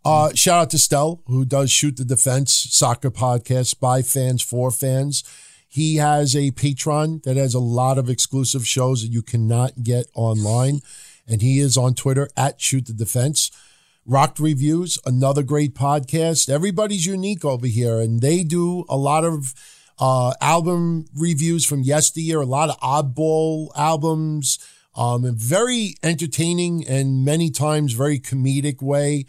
S6: Uh, shout out to Stell, who does Shoot the Defense soccer podcast by fans for fans. He has a Patreon that has a lot of exclusive shows that you cannot get online. And he is on Twitter at Shoot the Defense. Rocked Reviews, another great podcast. Everybody's unique over here, and they do a lot of uh, album reviews from yesteryear, a lot of oddball albums, um, and very entertaining and many times very comedic way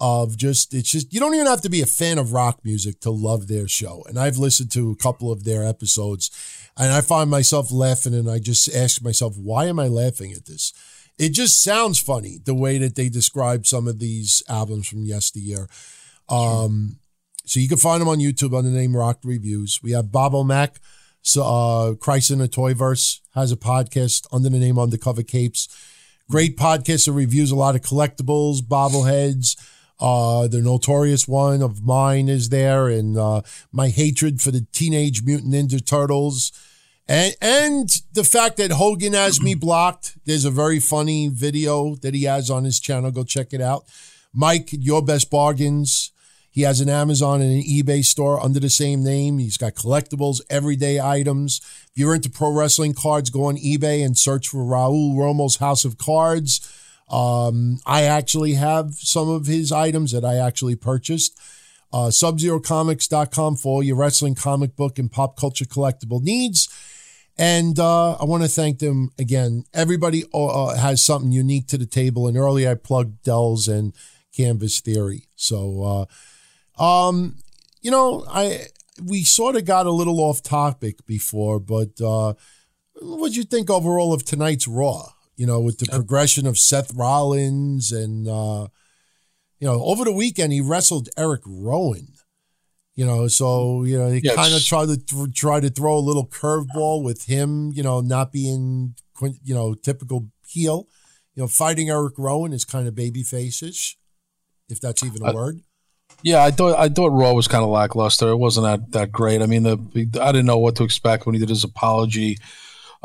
S6: of just it's just you don't even have to be a fan of rock music to love their show. And I've listened to a couple of their episodes, and I find myself laughing, and I just ask myself, why am I laughing at this? It just sounds funny the way that they describe some of these albums from yesteryear. Um, so you can find them on YouTube under the name Rock Reviews. We have Bob O'Mac, so uh, Christ in the Toyverse has a podcast under the name Undercover Capes. Great podcast that reviews a lot of collectibles, bobbleheads. Uh, the notorious one of mine is there, and uh, my hatred for the Teenage Mutant Ninja Turtles, and and the fact that Hogan has me blocked. There's a very funny video that he has on his channel. Go check it out. Mike, your best bargains. He has an Amazon and an eBay store under the same name. He's got collectibles, everyday items. If you're into pro wrestling cards, go on eBay and search for Raul Romo's House of Cards. Um, I actually have some of his items that I actually purchased. Uh, SubZeroComics.com for all your wrestling comic book and pop culture collectible needs. And uh, I want to thank them again. Everybody uh, has something unique to the table. And earlier I plugged Dells and Canvas Theory. So, uh, um, you know, I we sort of got a little off topic before, but uh, what do you think overall of tonight's Raw? You know, with the progression of Seth Rollins and uh, you know, over the weekend he wrestled Eric Rowan. You know, so you know he
S7: Yes.
S6: kind of tried to th- try to throw a little curveball with him. You know, not being you know typical heel. You know, fighting Eric Rowan is kind of baby faces, if that's even a
S7: Uh,
S6: word.
S7: Yeah, I thought I thought Raw was kind of lackluster. It wasn't that that great. I mean, the I didn't know what to expect when he did his apology.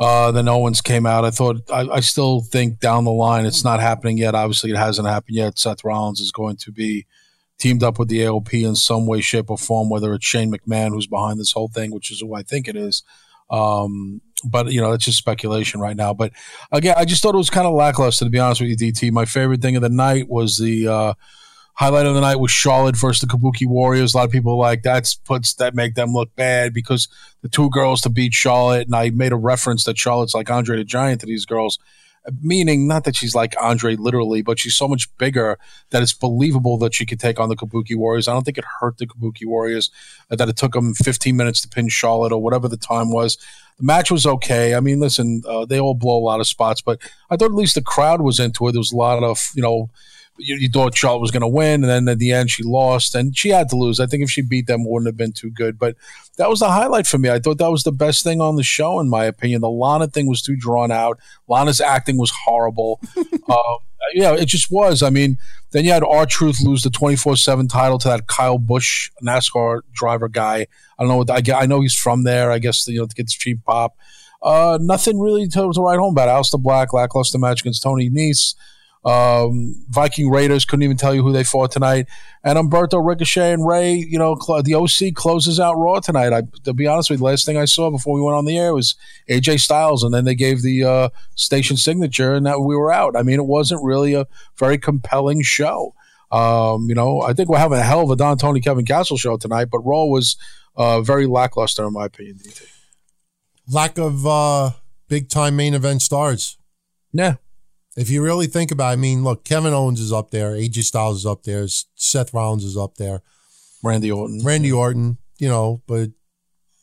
S7: Uh, then Owens came out. I thought I, I still think down the line it's not happening yet. Obviously, it hasn't happened yet. Seth Rollins is going to be teamed up with the AOP in some way, shape, or form. Whether it's Shane McMahon who's behind this whole thing, which is who I think it is. Um, but you know, that's just speculation right now. But again, I just thought it was kind of lackluster to be honest with you, DT. My favorite thing of the night was the. Uh, highlight of the night was Charlotte versus the Kabuki Warriors. A lot of people like that's puts that make them look bad because the two girls to beat Charlotte, and I made a reference that Charlotte's like Andre the Giant to these girls, meaning not that she's like Andre literally, but she's so much bigger that it's believable that she could take on the Kabuki Warriors. I don't think it hurt the Kabuki Warriors that it took them 15 minutes to pin Charlotte or whatever the time was. The match was okay. I mean, listen, uh, they all blow a lot of spots, but I thought at least the crowd was into it. There was a lot of you know you, you thought Charlotte was going to win, and then at the end she lost, and she had to lose. I think if she beat them, it wouldn't have been too good. But that was the highlight for me. I thought that was the best thing on the show, in my opinion. The Lana thing was too drawn out. Lana's acting was horrible. uh, yeah, it just was. I mean, then you had R Truth lose the twenty four seven title to that Kyle Busch NASCAR driver guy. I don't know. What, I, I know he's from there. I guess you know to get the cheap pop. Uh, nothing really to, to write home about. Aleister Black lackluster match against Tony Nese. Um, Viking Raiders couldn't even tell you who they fought tonight. And Humberto Ricochet and Rey, you know, cl- the OC closes out Raw tonight. I, to be honest with you, the last thing I saw before we went on the air was AJ Styles, and then they gave the uh, station signature, and that we were out. I mean, it wasn't really a very compelling show. Um, you know, I think we're having a hell of a Don Tony Kevin Castle show tonight, but Raw was uh, very lackluster in my opinion. DT.
S6: Lack of uh, big time main event stars.
S7: Yeah,
S6: If you really think about it, I mean, look, Kevin Owens is up there, AJ Styles is up there, Seth Rollins is up there,
S7: Randy Orton.
S6: Randy Orton, you know, but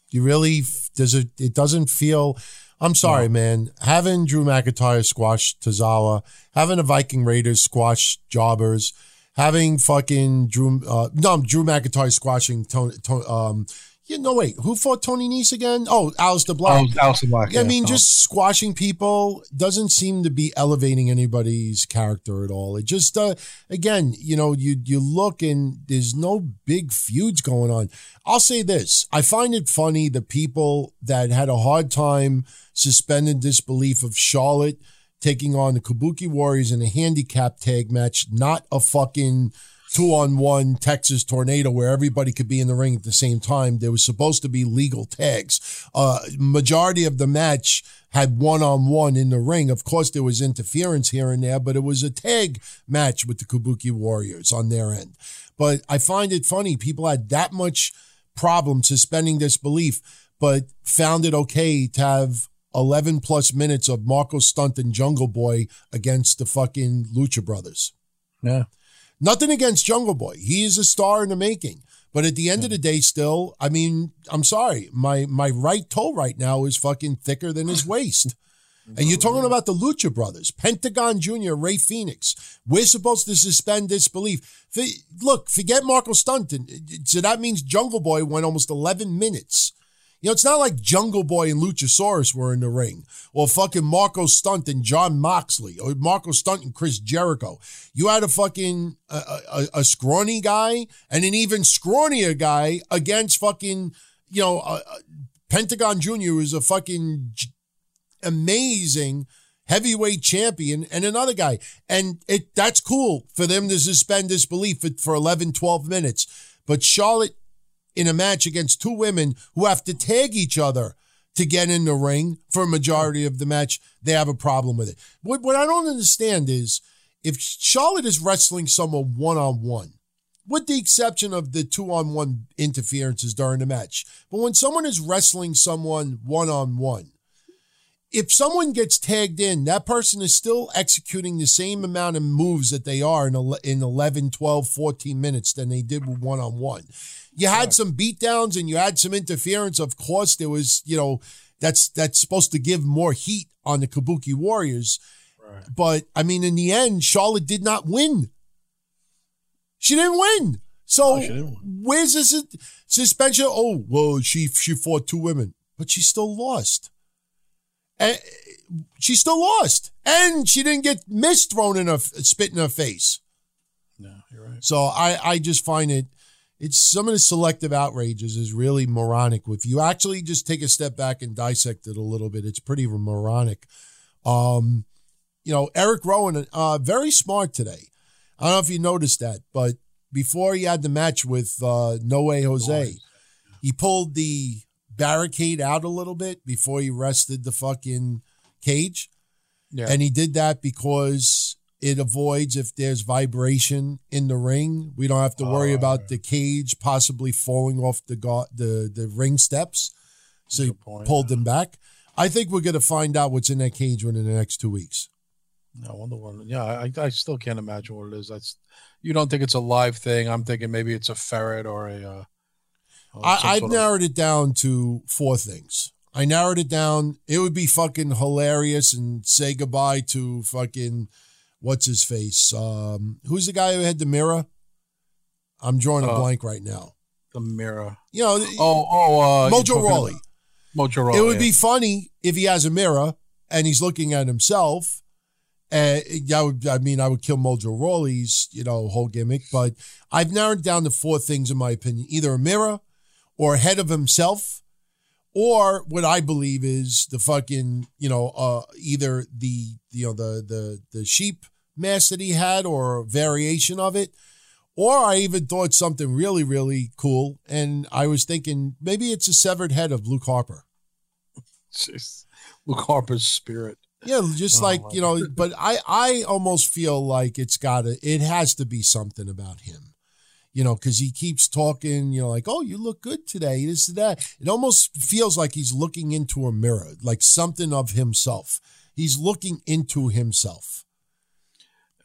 S6: you really does it it doesn't feel I'm sorry, man. Having Drew McIntyre squash Tozawa, having the Viking Raiders squash Jobbers, having fucking Drew uh no Drew McIntyre squashing Tony, Tony um yeah, no wait, who fought Tony Nese again? Oh, Aleister Black.
S7: Oh, Aleister Black.
S6: Yeah, I mean,
S7: Oh.
S6: just squashing people doesn't seem to be elevating anybody's character at all. It just, uh, again, you know, you you look and there's no big feuds going on. I'll say this: I find it funny the people that had a hard time suspending disbelief of Charlotte taking on the Kabuki Warriors in a handicap tag match, not a fucking two on one Texas tornado where everybody could be in the ring at the same time. There was supposed to be legal tags. Uh, majority of the match had one on one in the ring. Of course, there was interference here and there, but it was a tag match with the Kabuki Warriors on their end. But I find it funny. People had that much problem suspending disbelief, but found it okay to have 11 plus minutes of Marko Stunt and Jungle Boy against the fucking Lucha Brothers.
S7: Yeah.
S6: Nothing against Jungle Boy. He is a star in the making. But at the end of the day, still, I mean, I'm sorry. My my right toe right now is fucking thicker than his waist. And you're talking about the Lucha Brothers, Pentagon Jr., Rey Fenix. We're supposed to suspend disbelief. Look, forget Marko Stunton. Uh, so that means Jungle Boy went almost 11 minutes. You know, it's not like Jungle Boy and Luchasaurus were in the ring, or fucking Marko Stunt and Jon Moxley, or Marko Stunt and Chris Jericho. You had a fucking a, a, a scrawny guy and an even scrawnier guy against fucking you know uh, uh, Pentagon Junior, who's a fucking j- amazing heavyweight champion, and another guy, and it that's cool for them to suspend disbelief for, for 11, 12 minutes. But Charlotte in a match against two women who have to tag each other to get in the ring for a majority of the match, they have a problem with it. What, what I don't understand is if Charlotte is wrestling someone one on one, with the exception of the two on one interferences during the match, but when someone is wrestling someone one on one, if someone gets tagged in, that person is still executing the same amount of moves that they are in, ele- in 11, 12, 14 minutes than they did with one on one. You had some beatdowns and you had some interference. Of course, there was, you know, that's that's supposed to give more heat on the Kabuki Warriors. But I mean, in the end, Charlotte did not win. She didn't win. So
S7: No, didn't
S6: where's this suspension? Oh, well, she she fought two women, but she still lost. And she still lost, and she didn't get mist thrown in her spit in her face.
S7: No, you're right.
S6: So I I just find it it's some of the selective outrages is really moronic. If you actually just take a step back and dissect it a little bit, it's pretty moronic. Um, you know, Eric Rowan, uh, very smart today. I don't know if you noticed that, but before he had the match with uh, No Way Jose, he pulled the barricade out a little bit before he rested the fucking cage.
S7: Yeah.
S6: And he did that because it avoids if there's vibration in the ring. We don't have to worry
S7: Oh,
S6: about the cage possibly falling off the go- the the ring steps. So
S7: point,
S6: pulled them back. I think we're going to find out what's in that cage within the next two weeks.
S7: No, Wonder Woman. Yeah, I, I still can't imagine what it is. That's you don't think it's a live thing. I'm thinking maybe it's a ferret or a. Uh, or
S6: I, I've
S7: sort of-
S6: narrowed it down to four things. I narrowed it down. It would be fucking hilarious and say goodbye to fucking what's his face. Um, who's the guy who had the mirror? I'm drawing a
S7: Uh,
S6: blank right now.
S7: the mirror.
S6: You know,
S7: Oh, oh, uh,
S6: Mojo Rawley.
S7: Mojo Rawley.
S6: it would
S7: yeah.
S6: be funny if he has a mirror and he's looking at himself. And that would, I mean, I would kill Mojo Rawley's, you know, whole gimmick. But I've narrowed down to four things, in my opinion: either a mirror, or a head of himself, or what I believe is the fucking, you know, uh, either the, you know, the the the sheep mask that he had, or a variation of it. Or I even thought something really, really cool. And I was thinking maybe it's a severed head of Luke Harper.
S7: Jeez. Luke Harper's spirit.
S6: Yeah, just
S7: Oh,
S6: like
S7: wow.
S6: you know, but I I almost feel like it's got to it has to be something about him, you know, because he keeps talking, you know, like oh you look good today, this and that. It almost feels like he's looking into a mirror, like something of himself. He's looking into himself.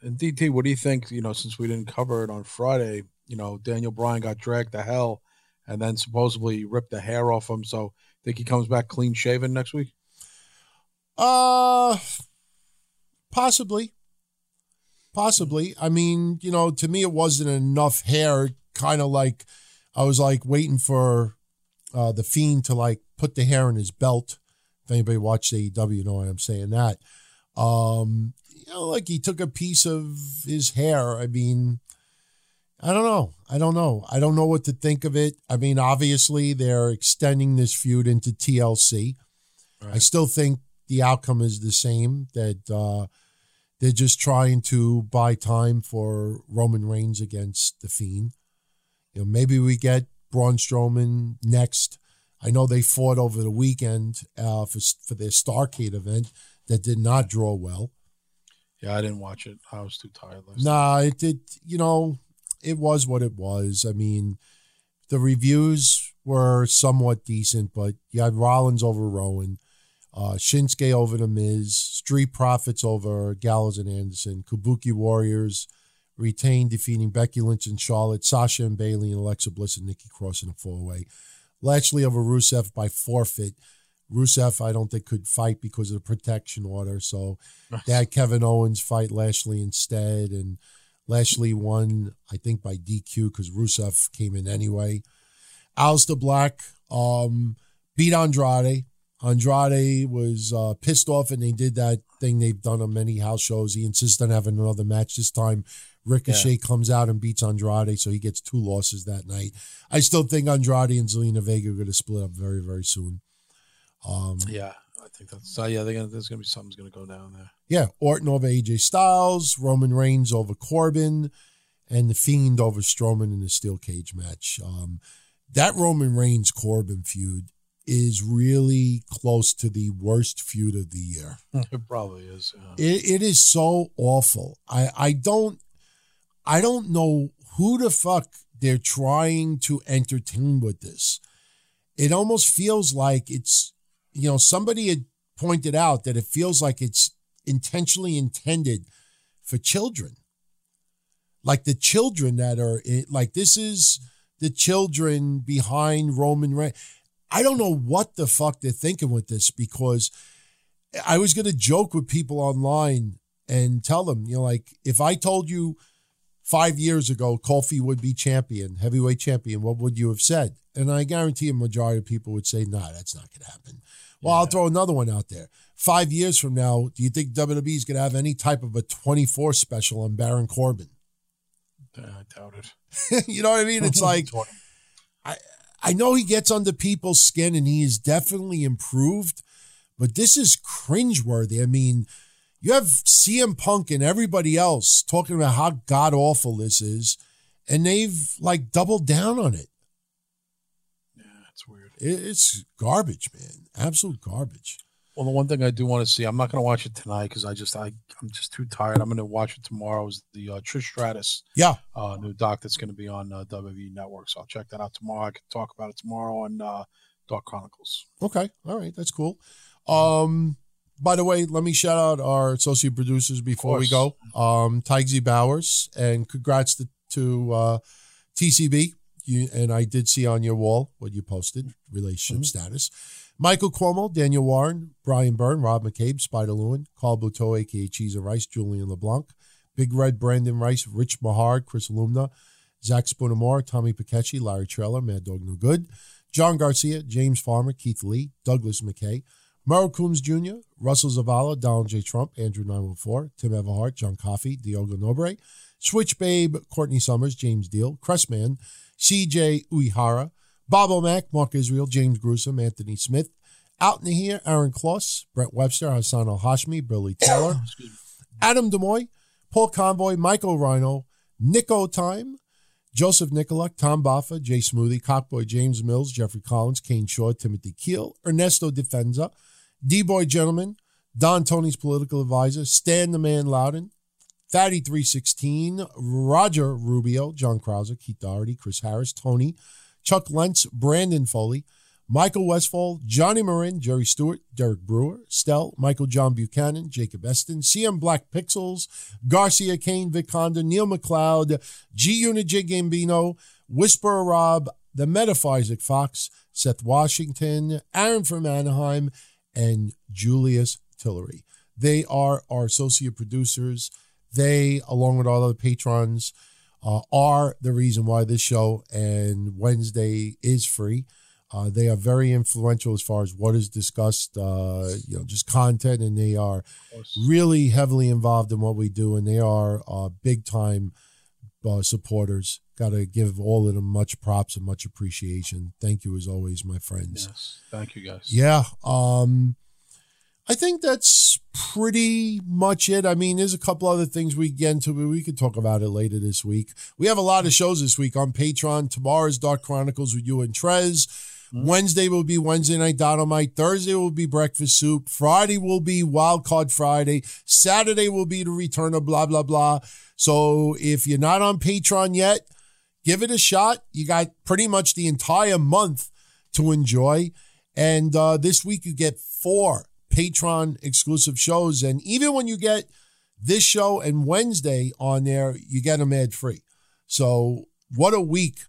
S7: And DT, what do you think? You know, since we didn't cover it on Friday, you know, Daniel Bryan got dragged to hell, and then supposedly ripped the hair off him. So, think he comes back clean shaven next week?
S6: Uh, possibly, possibly. I mean, you know, to me, it wasn't enough hair. Kind of like I was like waiting for uh, the fiend to like put the hair in his belt. If anybody watched AEW, you know why I'm saying that. Um, you know, like he took a piece of his hair. I mean, I don't know. I don't know. I don't know what to think of it. I mean, obviously they're extending this feud into TLC. I still think the outcome is the same. That uh, they're just trying to buy time for Roman Reigns against the Fiend. You know, maybe we get Braun Strowman next. I know they fought over the weekend uh, for for their Starcade event that did not draw well.
S7: Yeah, I didn't watch it. I was too tired last.
S6: Nah, it did. You know, it was what it was. I mean, the reviews were somewhat decent, but you had Rollins over Rowan, uh, Shinsuke over the Miz, Street Profits over Gallows and Anderson, Kabuki Warriors retained, defeating Becky Lynch and Charlotte, Sasha and Bayley, and Alexa Bliss and Nikki Cross in a four way. Lashley over Rusev by forfeit. Rusev, I don't think could fight because of the protection order, so they had Kevin Owens fight Lashley instead, and Lashley won, I think, by DQ because Rusev came in anyway. Aleister Black um, beat Andrade. Andrade was uh, pissed off, and they did that thing they've done on many house shows. He insists on having another match. This time, Ricochet comes out and beats Andrade, so he gets two losses that night. I still think Andrade and Zelina Vega are going to split up very, very soon. Um,
S7: Yeah, I think that's. Yeah, they're gonna, there's gonna be something's gonna go down there.
S6: yeah, Orton over AJ Styles, Roman Reigns over Corbin, and The Fiend over Strowman in the steel cage match. Um, that Roman Reigns Corbin feud is really close to the worst feud of the year.
S7: It probably is. yeah.
S6: It, it is so awful. I, I don't I don't know who the fuck they're trying to entertain with this. It almost feels like it's you know somebody had pointed out that it feels like it's intentionally intended for children. Like the children that are like this is the children behind Roman Reigns. I don't know what the fuck they're thinking with this because I was going to joke with people online and tell them, you know, like if I told you five years ago Kofi would be champion, heavyweight champion, what would you have said? And I guarantee a majority of people would say, nah, that's not going to happen. Well, I'll throw another one out there. Five years from now, do you think WWE is going to have any type of a 24 special on Baron Corbin?
S7: Uh, I doubt it.
S6: you know what I mean? It's like, I know he gets under people's skin and he is definitely improved, but this is cringeworthy. I mean, you have CM Punk and everybody else talking about how god awful this is, and they've like doubled down on it.
S7: Yeah, it's weird.
S6: It- It's garbage, man. Absolute garbage.
S7: Well, the one thing I do want to see, I'm not going to watch it tonight because I just I I'm just too tired. I'm going to watch it tomorrow. Is the uh, Trish Stratus
S6: Yeah.
S7: uh, new doc that's going to be on uh, WWE Network? So I'll check that out tomorrow. I can talk about it tomorrow on uh, Dark Chronicles.
S6: Okay. All right. That's cool. Um, by the way, let me shout out our associate producers before we go. Um, Tigzy Bowers, and congrats to, to uh, TCB. You, and I did see on your wall what you posted, relationship status. Michael Cuomo, Daniel Warren, Brian Byrne, Rob McCabe, Spider Lewin, Carl Buteau, aka Cheese Rice, Julian LeBlanc, Big Red, Brandon Rice, Rich Mahard, Chris Alumna, Zach Spoonamore, Tommy Pakechi, Larry Trailer, Mad Dog No Good, John Garcia, James Farmer, Keith Lee, Douglas McKay, Merrill Coombs Jr., Russell Zavala, Donald J. Trump, Andrew 914, Tim Everhart, John Coffey, Diogo Nobre, Switch Babe, Courtney Summers, James Deal, Cressman, CJ Uihara, Bob O'Mac, Mark Israel, James Gruesome, Anthony Smith, out in here, Aaron Kloss, Brent Webster, Hassan Al Hashmi, Billy Taylor, Adam Demoy, Paul Convoy, Michael Rhino, Nico Time, Joseph Nicolak, Tom Baffa, Jay Smoothie, Cockboy James Mills, Jeffrey Collins, Kane Shaw, Timothy Keel, Ernesto Defenza, D-Boy Gentleman, Don Tony's political advisor, Stan the Man Loudon, Fatty 316, Roger Rubio, John Krauser, Keith Doherty, Chris Harris, Tony, Chuck Lentz, Brandon Foley, Michael Westfall, Johnny Marin, Jerry Stewart, Derek Brewer, Stell, Michael John Buchanan, Jacob Eston, CM Black Pixels, Garcia Kane, Vic Honda, Neil McLeod, G Unit J Gambino, Whisperer Rob, the Metaphysik Fox, Seth Washington, Aaron from Anaheim, and Julius Tillery. They are our associate producers. They, along with all other patrons, uh, are the reason why this show and Wednesday is free. Uh, they are very influential as far as what is discussed, uh, you know, just content, and they are really heavily involved in what we do, and they are uh, big time uh, supporters. Got to give all of them much props and much appreciation. Thank you as always, my friends.
S7: Yes, thank you guys.
S6: Yeah. Um, I think that's pretty much it. I mean, there's a couple other things we get into, but we could talk about it later this week. We have a lot of shows this week on Patreon. Tomorrow's Dark Chronicles with you and Trez. Wednesday will be Wednesday Night Dynamite. Thursday will be Breakfast Soup. Friday will be Wild Card Friday. Saturday will be the return of blah, blah, blah. So if you're not on Patreon yet, give it a shot. You got pretty much the entire month to enjoy. And uh, this week you get four Patreon exclusive shows. And even when you get this show and Wednesday on there, you get them ad free. So what a week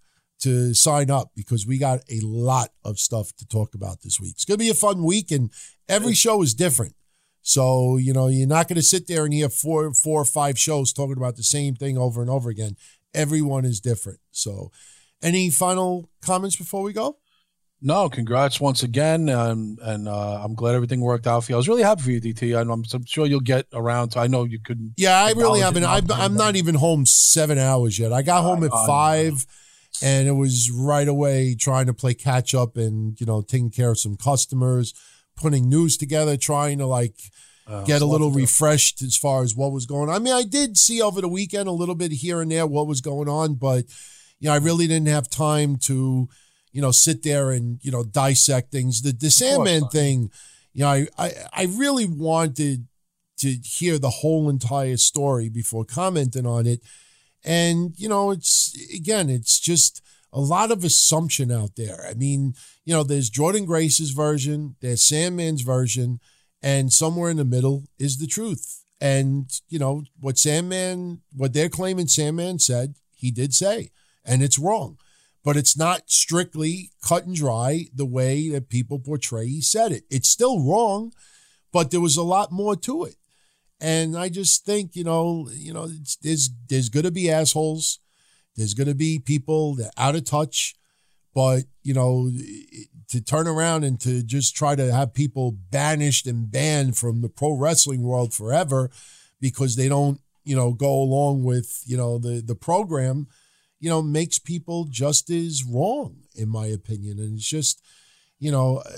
S6: to sign up because we got a lot of stuff to talk about this week. It's going to be a fun week and every show is different. So, you know, you're not going to sit there and hear four, four or five shows talking about the same thing over and over again. Everyone is different. So, any final comments before we go?
S7: No, congrats once again, um, and uh, I'm glad everything worked out for you. I was really happy for you, DT. and I'm, I'm sure you'll get around to. I know you couldn't.
S6: Yeah, I really haven't. I, I'm not even home seven hours yet. I got home at
S7: I
S6: five, and it was right away trying to play catch up and you know taking care of some customers, putting news together, trying to like
S7: Uh,
S6: get a little refreshed as far as what was going on. I mean, I did see over the weekend a little bit here and there what was going on, but you know, I really didn't have time to, you know, sit there and you know dissect things. The the Sandman thing, you know, I, I I really wanted to hear the whole entire story before commenting on it, and you know, it's again, it's just a lot of assumption out there. I mean, you know, there's Jordynne Grace's version, there's Sandman's version, and somewhere in the middle is the truth. And, you know, what Sandman, what they're claiming Sandman said, he did say, and it's wrong. But it's not strictly cut and dry the way that people portray he said it. It's still wrong, but there was a lot more to it. And I just think, you know, you know, there's there's going to be assholes. There's going to be people that are out of touch, but you know, to turn around and to just try to have people banished and banned from the pro wrestling world forever because they don't, you know, go along with, you know, the the program, you know, makes people just as wrong in my opinion. And it's just, you know, uh,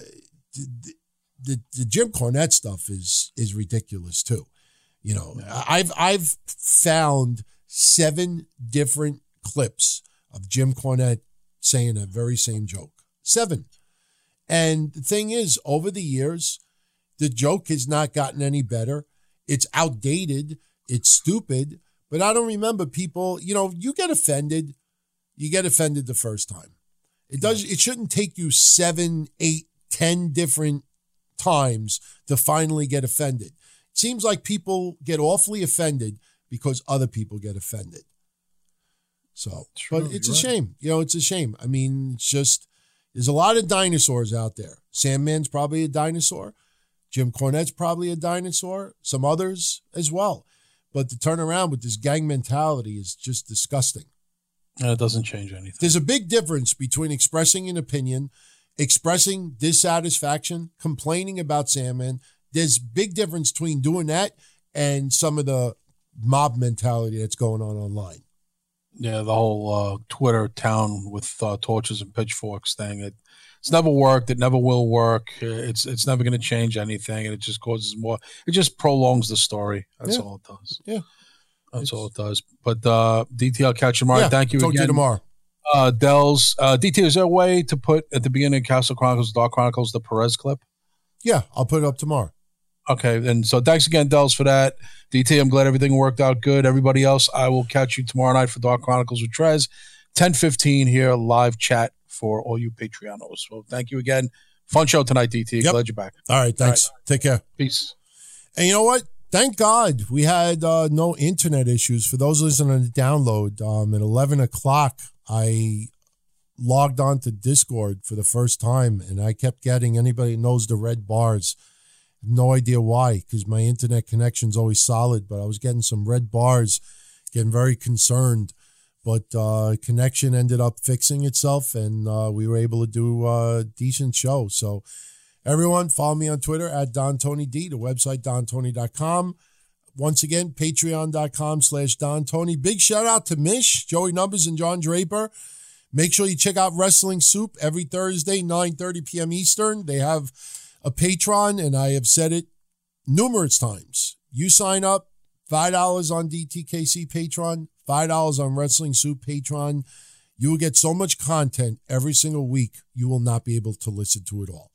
S6: the, the, the Jim Cornette stuff is is ridiculous too. You know, I've I've found seven different clips of Jim Cornette saying a very same joke. Seven. And the thing is, over the years, the joke has not gotten any better. It's outdated. It's stupid. But I don't remember people, you know, you get offended. You get offended the first time. It does it shouldn't take you seven, eight, ten different times to finally get offended. It seems like people get awfully offended because other people get offended. So,
S7: True,
S6: but it's a
S7: right.
S6: shame. You know, it's a shame. I mean, it's just there's a lot of dinosaurs out there. Sandman's probably a dinosaur. Jim Cornette's probably a dinosaur. Some others as well. But to turn around with this gang mentality is just disgusting.
S7: And it doesn't change anything.
S6: There's a big difference between expressing an opinion, expressing dissatisfaction, complaining about Sandman. There's big difference between doing that and some of the mob mentality that's going on online.
S7: Yeah, the whole uh, Twitter town with uh, torches and pitchforks thing. It, it's never worked. It never will work. It's it's never going to change anything, and it just causes more. It just prolongs the story. That's
S6: Yeah.
S7: all it does.
S6: Yeah.
S7: That's all it does. But uh, DT, catch you tomorrow.
S6: Yeah,
S7: Thank you
S6: talk to you tomorrow.
S7: Uh, Dells, uh, DT, is there a way to put at the beginning of Castle Chronicles, Dark Chronicles, the Perez clip?
S6: Yeah, I'll put it up tomorrow.
S7: Okay, and so thanks again, Dells, for that. DT, I'm glad everything worked out good. Everybody else, I will catch you tomorrow night for Dark Chronicles with Trez, 10:15 here, live chat for all you Patreonos. So thank you again. Fun show tonight, DT.
S6: Yep.
S7: Glad you're back.
S6: All right, thanks. Take care.
S7: Peace.
S6: And you know what? Thank God we had uh, no internet issues. For those listening on the download, um, at 11 o'clock, I logged on to Discord for the first time and I kept getting anybody that knows the red bars. No idea why, because my internet connection's always solid, but I was getting some red bars, getting very concerned. But uh, connection ended up fixing itself and uh, we were able to do a decent show. So, Everyone, follow me on Twitter at Don Tony D, the website dontony.com. Once again, patreon.com slash Don Tony. Big shout out to Mish, Joey Numbas, and John Draper. Make sure you check out Wrestling Soup every Thursday, 9.30 p.m. Eastern. They have a Patreon, and I have said it numerous times. You sign up, $5 on DTKC Patreon, $5 on Wrestling Soup Patreon. You will get so much content every single week, you will not be able to listen to it all.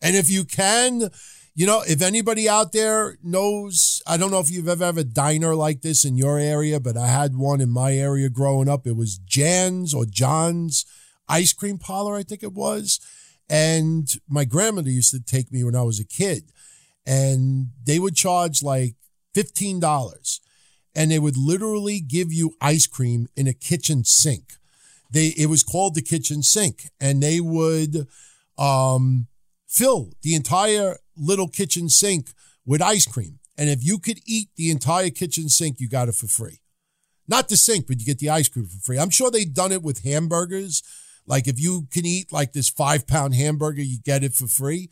S6: And if you can, you know, if anybody out there knows, I don't know if you've ever had a diner like this in your area, but I had one in my area growing up. It was Jan's or John's ice cream parlor, I think it was. And my grandmother used to take me when I was a kid, and they would charge like $15 and they would literally give you ice cream in a kitchen sink. They it was called the kitchen sink and they would um fill the entire little kitchen sink with ice cream. And if you could eat the entire kitchen sink, you got it for free. Not the sink, but you get the ice cream for free. I'm sure they've done it with hamburgers. Like if you can eat like this five pound hamburger, you get it for free.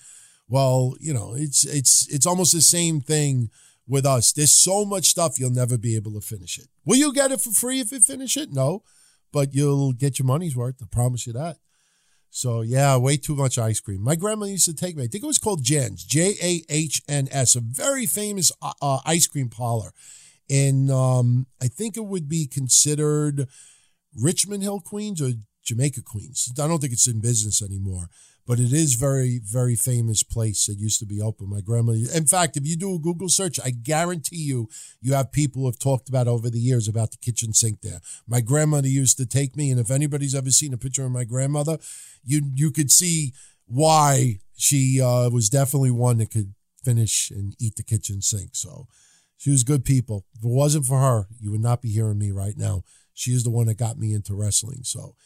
S6: Well, you know, it's it's it's almost the same thing with us. There's so much stuff you'll never be able to finish it. Will you get it for free if you finish it? No, but you'll get your money's worth. I promise you that. So yeah, way too much ice cream. My grandma used to take me. I think it was called Jan's, J A H N S, a very famous uh, uh, ice cream parlor, and um, I think it would be considered Richmond Hill, Queens, or Jamaica Queens. I don't think it's in business anymore, but it is very, very famous place that used to be open. My grandmother, in fact, if you do a Google search, I guarantee you, you have people have talked about over the years about the kitchen sink there. My grandmother used to take me, and if anybody's ever seen a picture of my grandmother, you you could see why she uh, was definitely one that could finish and eat the kitchen sink. So she was good people. If it wasn't for her, you would not be hearing me right now. She is the one that got me into wrestling. So,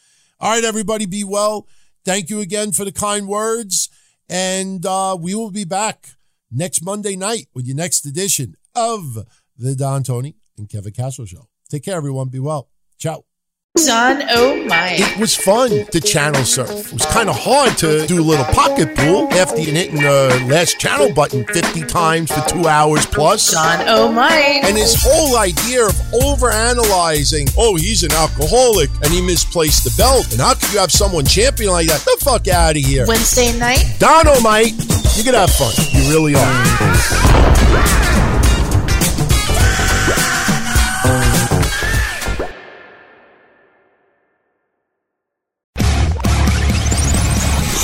S6: all right, everybody, be well. Thank you again for the kind words. And uh, we will be back next Monday night with your next edition of the Don Tony and Kevin Castle Show. Take care, everyone. Be well. Ciao.
S8: Don Oh My.
S6: It was fun to channel surf. It was kind of hard to do a little pocket pool after you hitting the last channel button 50 times for two hours plus.
S8: Don Oh My.
S6: And his whole idea of overanalyzing, oh, he's an alcoholic and he misplaced the belt. And how could you have someone champion like that? The fuck out of here.
S8: Wednesday night.
S6: Dynamite. You can have fun. You really are.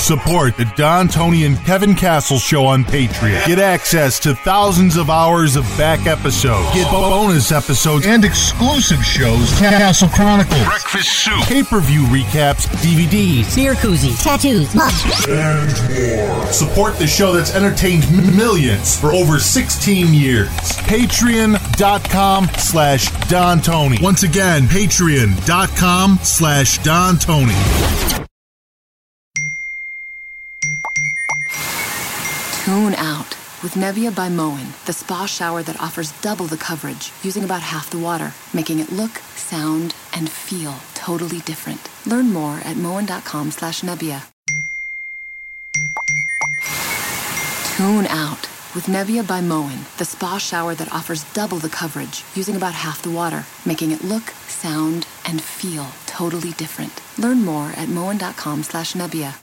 S3: Support the Don, Tony, and Kevin Castle Show on Patreon. Get access to thousands of hours of back episodes. Get bonus episodes and exclusive shows. Castle Chronicles, Breakfast Soup, pay-per-view recaps, DVDs,
S9: beer koozies, tattoos, much.
S3: and more. Support the show that's entertained millions for over 16 years. Patreon.com slash Don Tony. Once again, patreon.com slash Don Tony.
S10: Tune out with Nebia by Moen, the spa shower that offers double the coverage using about half the water, making it look, sound, and feel totally different. Learn more at moen.com slash Nebia. Tune out with Nebia by Moen, the spa shower that offers double the coverage using about half the water, making it look, sound, and feel totally different. Learn more at moen.com slash Nebia.